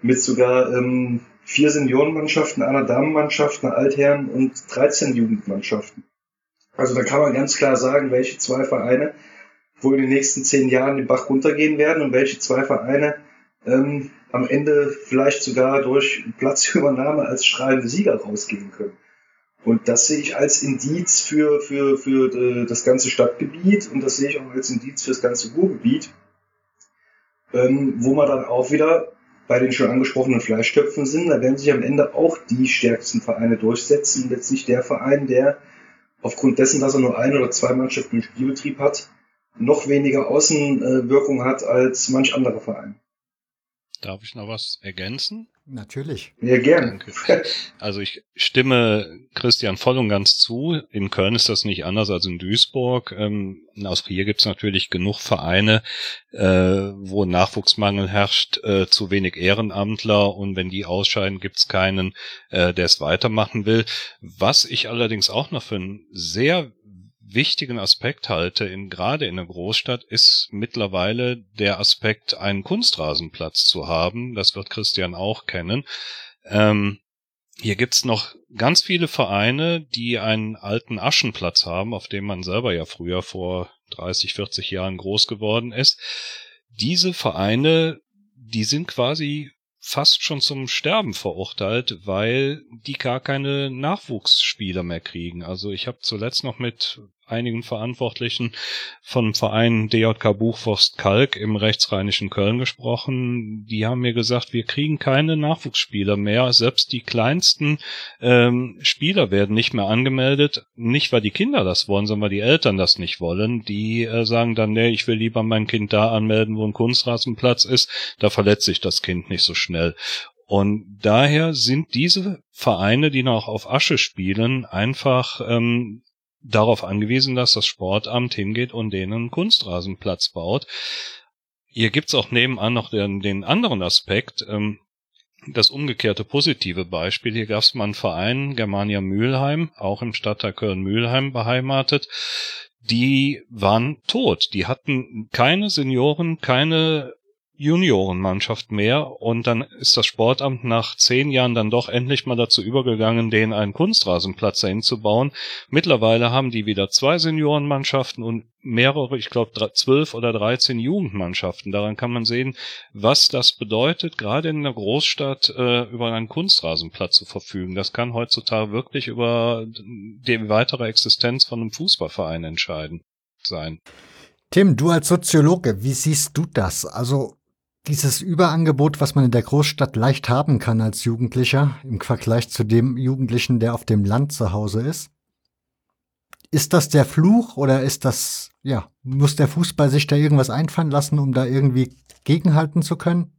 mit sogar ähm, vier Seniorenmannschaften, einer Damenmannschaft, einer Altherren und 13 Jugendmannschaften. Also da kann man ganz klar sagen, welche zwei Vereine wohl in den nächsten zehn Jahren den Bach runtergehen werden und welche zwei Vereine ähm, am Ende vielleicht sogar durch Platzübernahme als strahlende Sieger rausgehen können. Und das sehe ich als Indiz für, für, für äh, das ganze Stadtgebiet und das sehe ich auch als Indiz für das ganze Ruhrgebiet, ähm, wo man dann auch wieder bei den schon angesprochenen Fleischtöpfen sind. Da werden sich am Ende auch die stärksten Vereine durchsetzen nicht der Verein, der aufgrund dessen, dass er nur ein oder zwei Mannschaften im Spielbetrieb hat, noch weniger Außenwirkung hat als manch anderer Verein. Darf ich noch was ergänzen? Natürlich. Ja, gerne. Also ich stimme Christian voll und ganz zu. In Köln ist das nicht anders als in Duisburg. Ähm, aus hier gibt es natürlich genug Vereine, äh, wo Nachwuchsmangel herrscht, äh, zu wenig Ehrenamtler und wenn die ausscheiden, gibt es keinen, äh, der es weitermachen will. Was ich allerdings auch noch für ein sehr wichtigen Aspekt halte, in, gerade in der Großstadt, ist mittlerweile der Aspekt, einen Kunstrasenplatz zu haben. Das wird Christian auch kennen. Ähm, hier gibt's noch ganz viele Vereine, die einen alten Aschenplatz haben, auf dem man selber ja früher vor 30, 40 Jahren groß geworden ist. Diese Vereine, die sind quasi fast schon zum Sterben verurteilt, weil die gar keine Nachwuchsspieler mehr kriegen. Also ich habe zuletzt noch mit einigen Verantwortlichen vom Verein DJK Buchforst Kalk im rechtsrheinischen Köln gesprochen. Die haben mir gesagt, wir kriegen keine Nachwuchsspieler mehr. Selbst die kleinsten ähm, Spieler werden nicht mehr angemeldet. Nicht, weil die Kinder das wollen, sondern weil die Eltern das nicht wollen. Die äh, sagen dann, nee, ich will lieber mein Kind da anmelden, wo ein Kunstrasenplatz ist. Da verletzt sich das Kind nicht so schnell. Und daher sind diese Vereine, die noch auf Asche spielen, einfach ähm, darauf angewiesen, dass das Sportamt hingeht und denen Kunstrasenplatz baut. Hier gibt's auch nebenan noch den, den anderen Aspekt, ähm, das umgekehrte positive Beispiel. Hier gab's mal einen Verein, Germania Mülheim, auch im Stadtteil Köln-Mülheim beheimatet. Die waren tot. Die hatten keine Senioren, keine Juniorenmannschaft mehr und dann ist das Sportamt nach zehn Jahren dann doch endlich mal dazu übergegangen, denen einen Kunstrasenplatz dahin zu bauen. Mittlerweile haben die wieder zwei Seniorenmannschaften und mehrere, ich glaube zwölf oder dreizehn Jugendmannschaften. Daran kann man sehen, was das bedeutet, gerade in einer Großstadt äh, über einen Kunstrasenplatz zu verfügen. Das kann heutzutage wirklich über die weitere Existenz von einem Fußballverein entscheiden sein. Tim, du als Soziologe, wie siehst du das? Also dieses Überangebot, was man in der Großstadt leicht haben kann als Jugendlicher im Vergleich zu dem Jugendlichen, der auf dem Land zu Hause ist. Ist das der Fluch oder ist das, ja, muss der Fußball sich da irgendwas einfallen lassen, um da irgendwie gegenhalten zu können?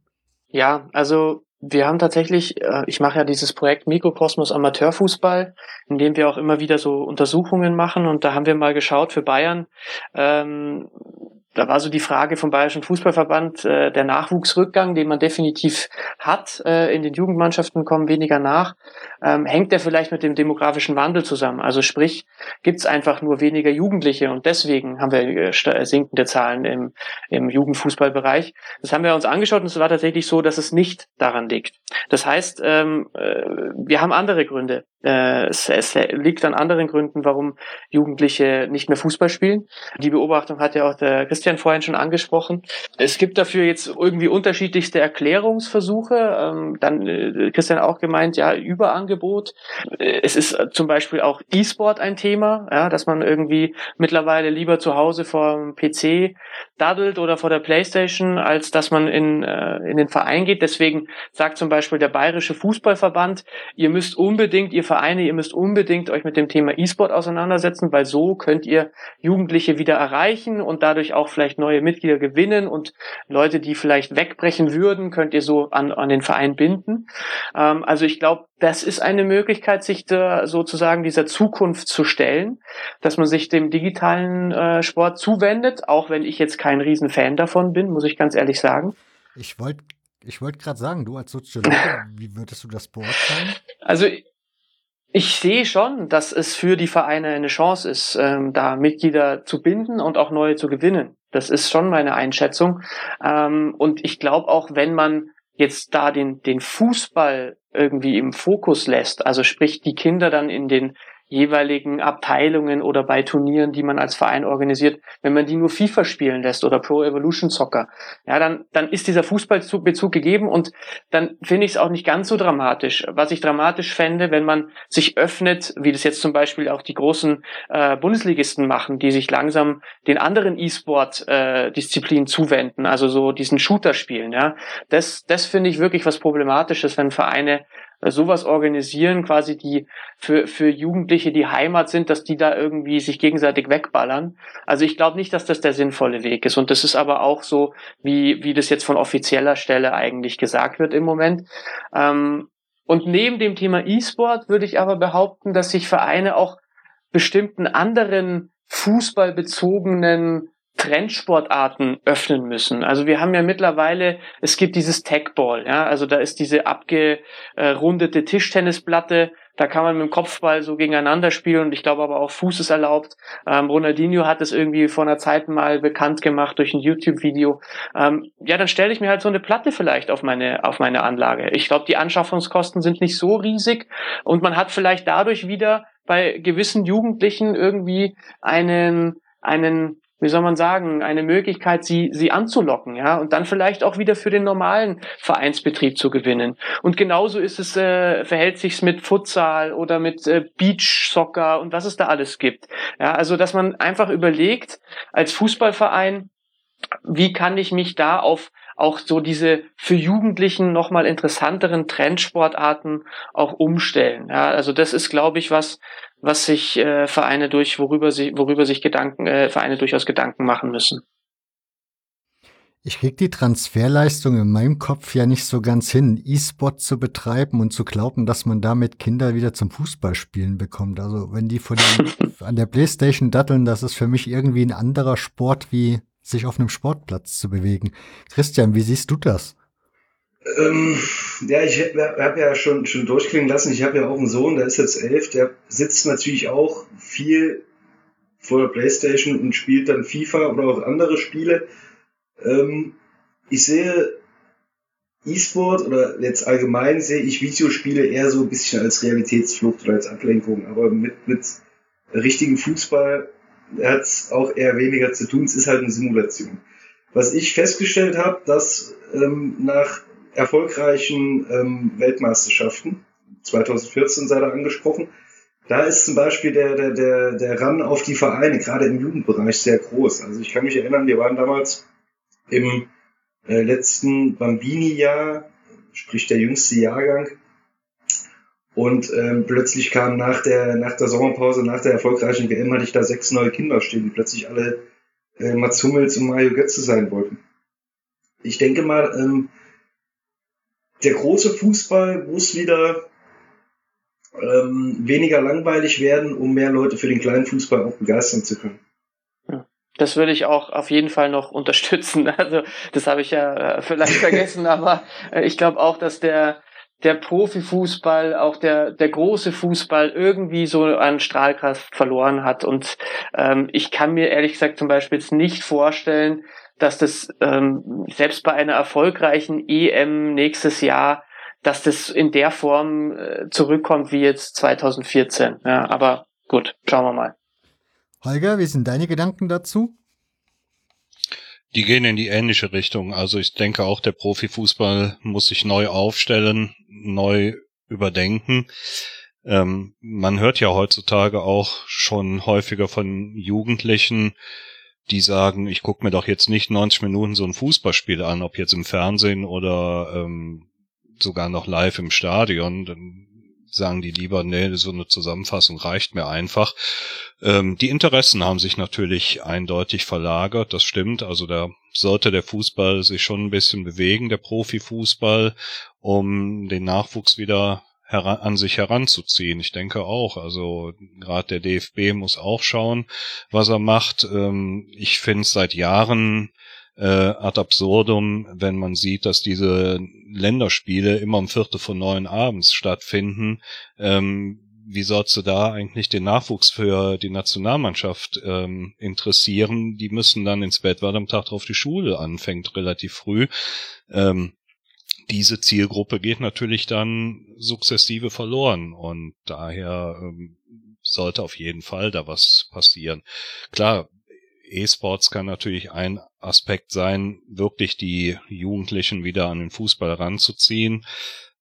Ja, also wir haben tatsächlich, äh, ich mache ja dieses Projekt Mikrokosmos Amateurfußball, in dem wir auch immer wieder so Untersuchungen machen und da haben wir mal geschaut für Bayern, ähm, da war so die Frage vom Bayerischen Fußballverband, äh, der Nachwuchsrückgang, den man definitiv hat, äh, in den Jugendmannschaften kommen weniger nach, ähm, hängt der vielleicht mit dem demografischen Wandel zusammen? Also sprich, gibt es einfach nur weniger Jugendliche und deswegen haben wir äh, äh, sinkende Zahlen im, im Jugendfußballbereich. Das haben wir uns angeschaut und es war tatsächlich so, dass es nicht daran liegt. Das heißt, ähm, äh, wir haben andere Gründe. Äh, es, es liegt an anderen Gründen, warum Jugendliche nicht mehr Fußball spielen. Die Beobachtung hat ja auch der Christian vorhin schon angesprochen. Es gibt dafür jetzt irgendwie unterschiedlichste Erklärungsversuche. Ähm, dann äh, Christian auch gemeint, ja, Überangebot. Äh, es ist zum Beispiel auch E-Sport ein Thema, ja, dass man irgendwie mittlerweile lieber zu Hause vor dem PC daddelt oder vor der Playstation, als dass man in, in den Verein geht. Deswegen sagt zum Beispiel der Bayerische Fußballverband, ihr müsst unbedingt, ihr Vereine, ihr müsst unbedingt euch mit dem Thema E-Sport auseinandersetzen, weil so könnt ihr Jugendliche wieder erreichen und dadurch auch vielleicht neue Mitglieder gewinnen und Leute, die vielleicht wegbrechen würden, könnt ihr so an, an den Verein binden. Ähm, also ich glaube, das ist eine Möglichkeit, sich da sozusagen dieser Zukunft zu stellen, dass man sich dem digitalen äh, Sport zuwendet, auch wenn ich jetzt kein Riesenfan davon bin, muss ich ganz ehrlich sagen. Ich wollte ich wollte gerade sagen, du als Soziologe, wie würdest du das beurteilen? Also ich sehe schon, dass es für die Vereine eine Chance ist, ähm, da Mitglieder zu binden und auch neue zu gewinnen. Das ist schon meine Einschätzung. Ähm, und ich glaube auch, wenn man jetzt da den, den Fußball irgendwie im Fokus lässt, also sprich die Kinder dann in den jeweiligen Abteilungen oder bei Turnieren, die man als Verein organisiert, wenn man die nur FIFA spielen lässt oder Pro Evolution Soccer, ja, dann, dann ist dieser Fußballbezug gegeben und dann finde ich es auch nicht ganz so dramatisch. Was ich dramatisch fände, wenn man sich öffnet, wie das jetzt zum Beispiel auch die großen äh, Bundesligisten machen, die sich langsam den anderen E-Sport-Disziplinen äh, zuwenden, also so diesen Shooter spielen, ja. Das, das finde ich wirklich was Problematisches, wenn Vereine sowas organisieren, quasi die für, für Jugendliche die Heimat sind, dass die da irgendwie sich gegenseitig wegballern. Also ich glaube nicht, dass das der sinnvolle Weg ist. Und das ist aber auch so, wie, wie das jetzt von offizieller Stelle eigentlich gesagt wird im Moment. Ähm, und neben dem Thema E-Sport würde ich aber behaupten, dass sich Vereine auch bestimmten anderen fußballbezogenen Trendsportarten öffnen müssen. Also wir haben ja mittlerweile, es gibt dieses Tagball, ja, also da ist diese abgerundete Tischtennisplatte, da kann man mit dem Kopfball so gegeneinander spielen und ich glaube aber auch Fuß ist erlaubt. Ähm, Ronaldinho hat es irgendwie vor einer Zeit mal bekannt gemacht durch ein YouTube-Video. Ähm, ja, dann stelle ich mir halt so eine Platte vielleicht auf meine, auf meine Anlage. Ich glaube, die Anschaffungskosten sind nicht so riesig und man hat vielleicht dadurch wieder bei gewissen Jugendlichen irgendwie einen, einen wie soll man sagen, eine Möglichkeit, sie, sie anzulocken, ja, und dann vielleicht auch wieder für den normalen Vereinsbetrieb zu gewinnen. Und genauso ist es, äh, verhält sich's mit Futsal oder mit äh, Beach Soccer und was es da alles gibt. Ja, also, dass man einfach überlegt, als Fußballverein, wie kann ich mich da auf auch so diese für Jugendlichen nochmal interessanteren Trendsportarten auch umstellen. Ja, also das ist, glaube ich, was, was sich äh, Vereine durch, worüber sie, worüber sich Gedanken, äh, Vereine durchaus Gedanken machen müssen. Ich krieg die Transferleistung in meinem Kopf ja nicht so ganz hin, E-Sport zu betreiben und zu glauben, dass man damit Kinder wieder zum Fußballspielen bekommt. Also wenn die von den, an der Playstation datteln, das ist für mich irgendwie ein anderer Sport wie sich auf einem Sportplatz zu bewegen. Christian, wie siehst du das? Ähm, ja, ich habe ja schon, schon durchklingen lassen, ich habe ja auch einen Sohn, der ist jetzt elf, der sitzt natürlich auch viel vor der Playstation und spielt dann FIFA oder auch andere Spiele. Ähm, ich sehe E-Sport oder jetzt allgemein sehe ich Videospiele eher so ein bisschen als Realitätsflucht oder als Ablenkung, aber mit, mit richtigen Fußball hat es auch eher weniger zu tun, es ist halt eine Simulation. Was ich festgestellt habe, dass ähm, nach erfolgreichen ähm, Weltmeisterschaften, 2014 sei da angesprochen, da ist zum Beispiel der, der, der, der Run auf die Vereine, gerade im Jugendbereich, sehr groß. Also ich kann mich erinnern, wir waren damals im äh, letzten Bambini-Jahr, sprich der jüngste Jahrgang, und ähm, plötzlich kam nach der, nach der Sommerpause, nach der erfolgreichen WM, hatte ich da sechs neue Kinder stehen, die plötzlich alle äh, Mats Hummels und Mario Götze sein wollten. Ich denke mal, ähm, der große Fußball muss wieder ähm, weniger langweilig werden, um mehr Leute für den kleinen Fußball auch begeistern zu können. Das würde ich auch auf jeden Fall noch unterstützen. Also das habe ich ja äh, vielleicht vergessen, aber äh, ich glaube auch, dass der der Profifußball, auch der, der große Fußball irgendwie so an Strahlkraft verloren hat. Und ähm, ich kann mir ehrlich gesagt zum Beispiel jetzt nicht vorstellen, dass das ähm, selbst bei einer erfolgreichen EM nächstes Jahr, dass das in der Form äh, zurückkommt wie jetzt 2014. Ja, aber gut, schauen wir mal. Holger, wie sind deine Gedanken dazu? Die gehen in die ähnliche Richtung. Also ich denke auch, der Profifußball muss sich neu aufstellen, neu überdenken. Ähm, man hört ja heutzutage auch schon häufiger von Jugendlichen, die sagen, ich gucke mir doch jetzt nicht 90 Minuten so ein Fußballspiel an, ob jetzt im Fernsehen oder ähm, sogar noch live im Stadion. Dann sagen die lieber, nee, so eine Zusammenfassung reicht mir einfach. Ähm, die Interessen haben sich natürlich eindeutig verlagert, das stimmt. Also da sollte der Fußball sich schon ein bisschen bewegen, der Profifußball, um den Nachwuchs wieder an sich heranzuziehen. Ich denke auch. Also gerade der DFB muss auch schauen, was er macht. Ähm, ich finde es seit Jahren äh, ad absurdum, wenn man sieht, dass diese Länderspiele immer um Viertel von neun abends stattfinden. Ähm, wie sollst du da eigentlich den Nachwuchs für die Nationalmannschaft ähm, interessieren? Die müssen dann ins Bett, weil am Tag drauf die Schule anfängt, relativ früh. Ähm, diese Zielgruppe geht natürlich dann sukzessive verloren und daher ähm, sollte auf jeden Fall da was passieren. Klar, E-Sports kann natürlich ein Aspekt sein, wirklich die Jugendlichen wieder an den Fußball ranzuziehen.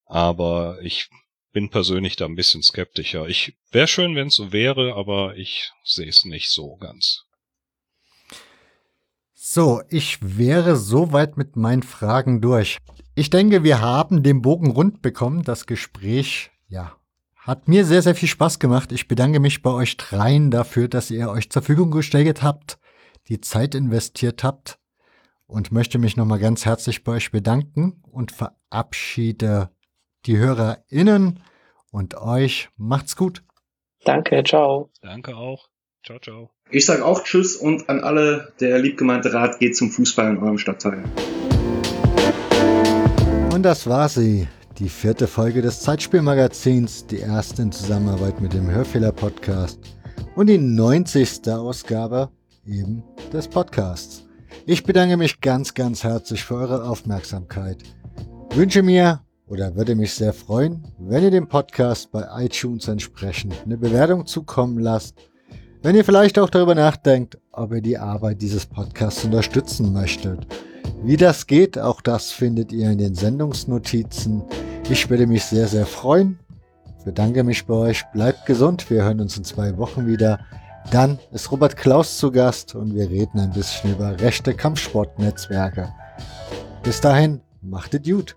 Aber ich bin persönlich da ein bisschen skeptischer. Ich wäre schön, wenn es so wäre, aber ich sehe es nicht so ganz. So, ich wäre soweit mit meinen Fragen durch. Ich denke, wir haben den Bogen rund bekommen. Das Gespräch, ja, hat mir sehr, sehr viel Spaß gemacht. Ich bedanke mich bei euch dreien dafür, dass ihr euch zur Verfügung gestellt habt die Zeit investiert habt und möchte mich nochmal ganz herzlich bei euch bedanken und verabschiede die HörerInnen und euch. Macht's gut. Danke, ciao. Danke auch. Ciao, ciao. Ich sage auch Tschüss und an alle, der liebgemeinte Rat geht zum Fußball in eurem Stadtteil. Und das war sie, die vierte Folge des Zeitspielmagazins, die erste in Zusammenarbeit mit dem Hörfehler-Podcast und die 90. Ausgabe eben des Podcasts. Ich bedanke mich ganz, ganz herzlich für eure Aufmerksamkeit. Wünsche mir oder würde mich sehr freuen, wenn ihr dem Podcast bei iTunes entsprechend eine Bewertung zukommen lasst. Wenn ihr vielleicht auch darüber nachdenkt, ob ihr die Arbeit dieses Podcasts unterstützen möchtet. Wie das geht, auch das findet ihr in den Sendungsnotizen. Ich würde mich sehr, sehr freuen. Bedanke mich bei euch. Bleibt gesund. Wir hören uns in zwei Wochen wieder. Dann ist Robert Klaus zu Gast und wir reden ein bisschen über rechte Kampfsportnetzwerke. Bis dahin, macht es gut.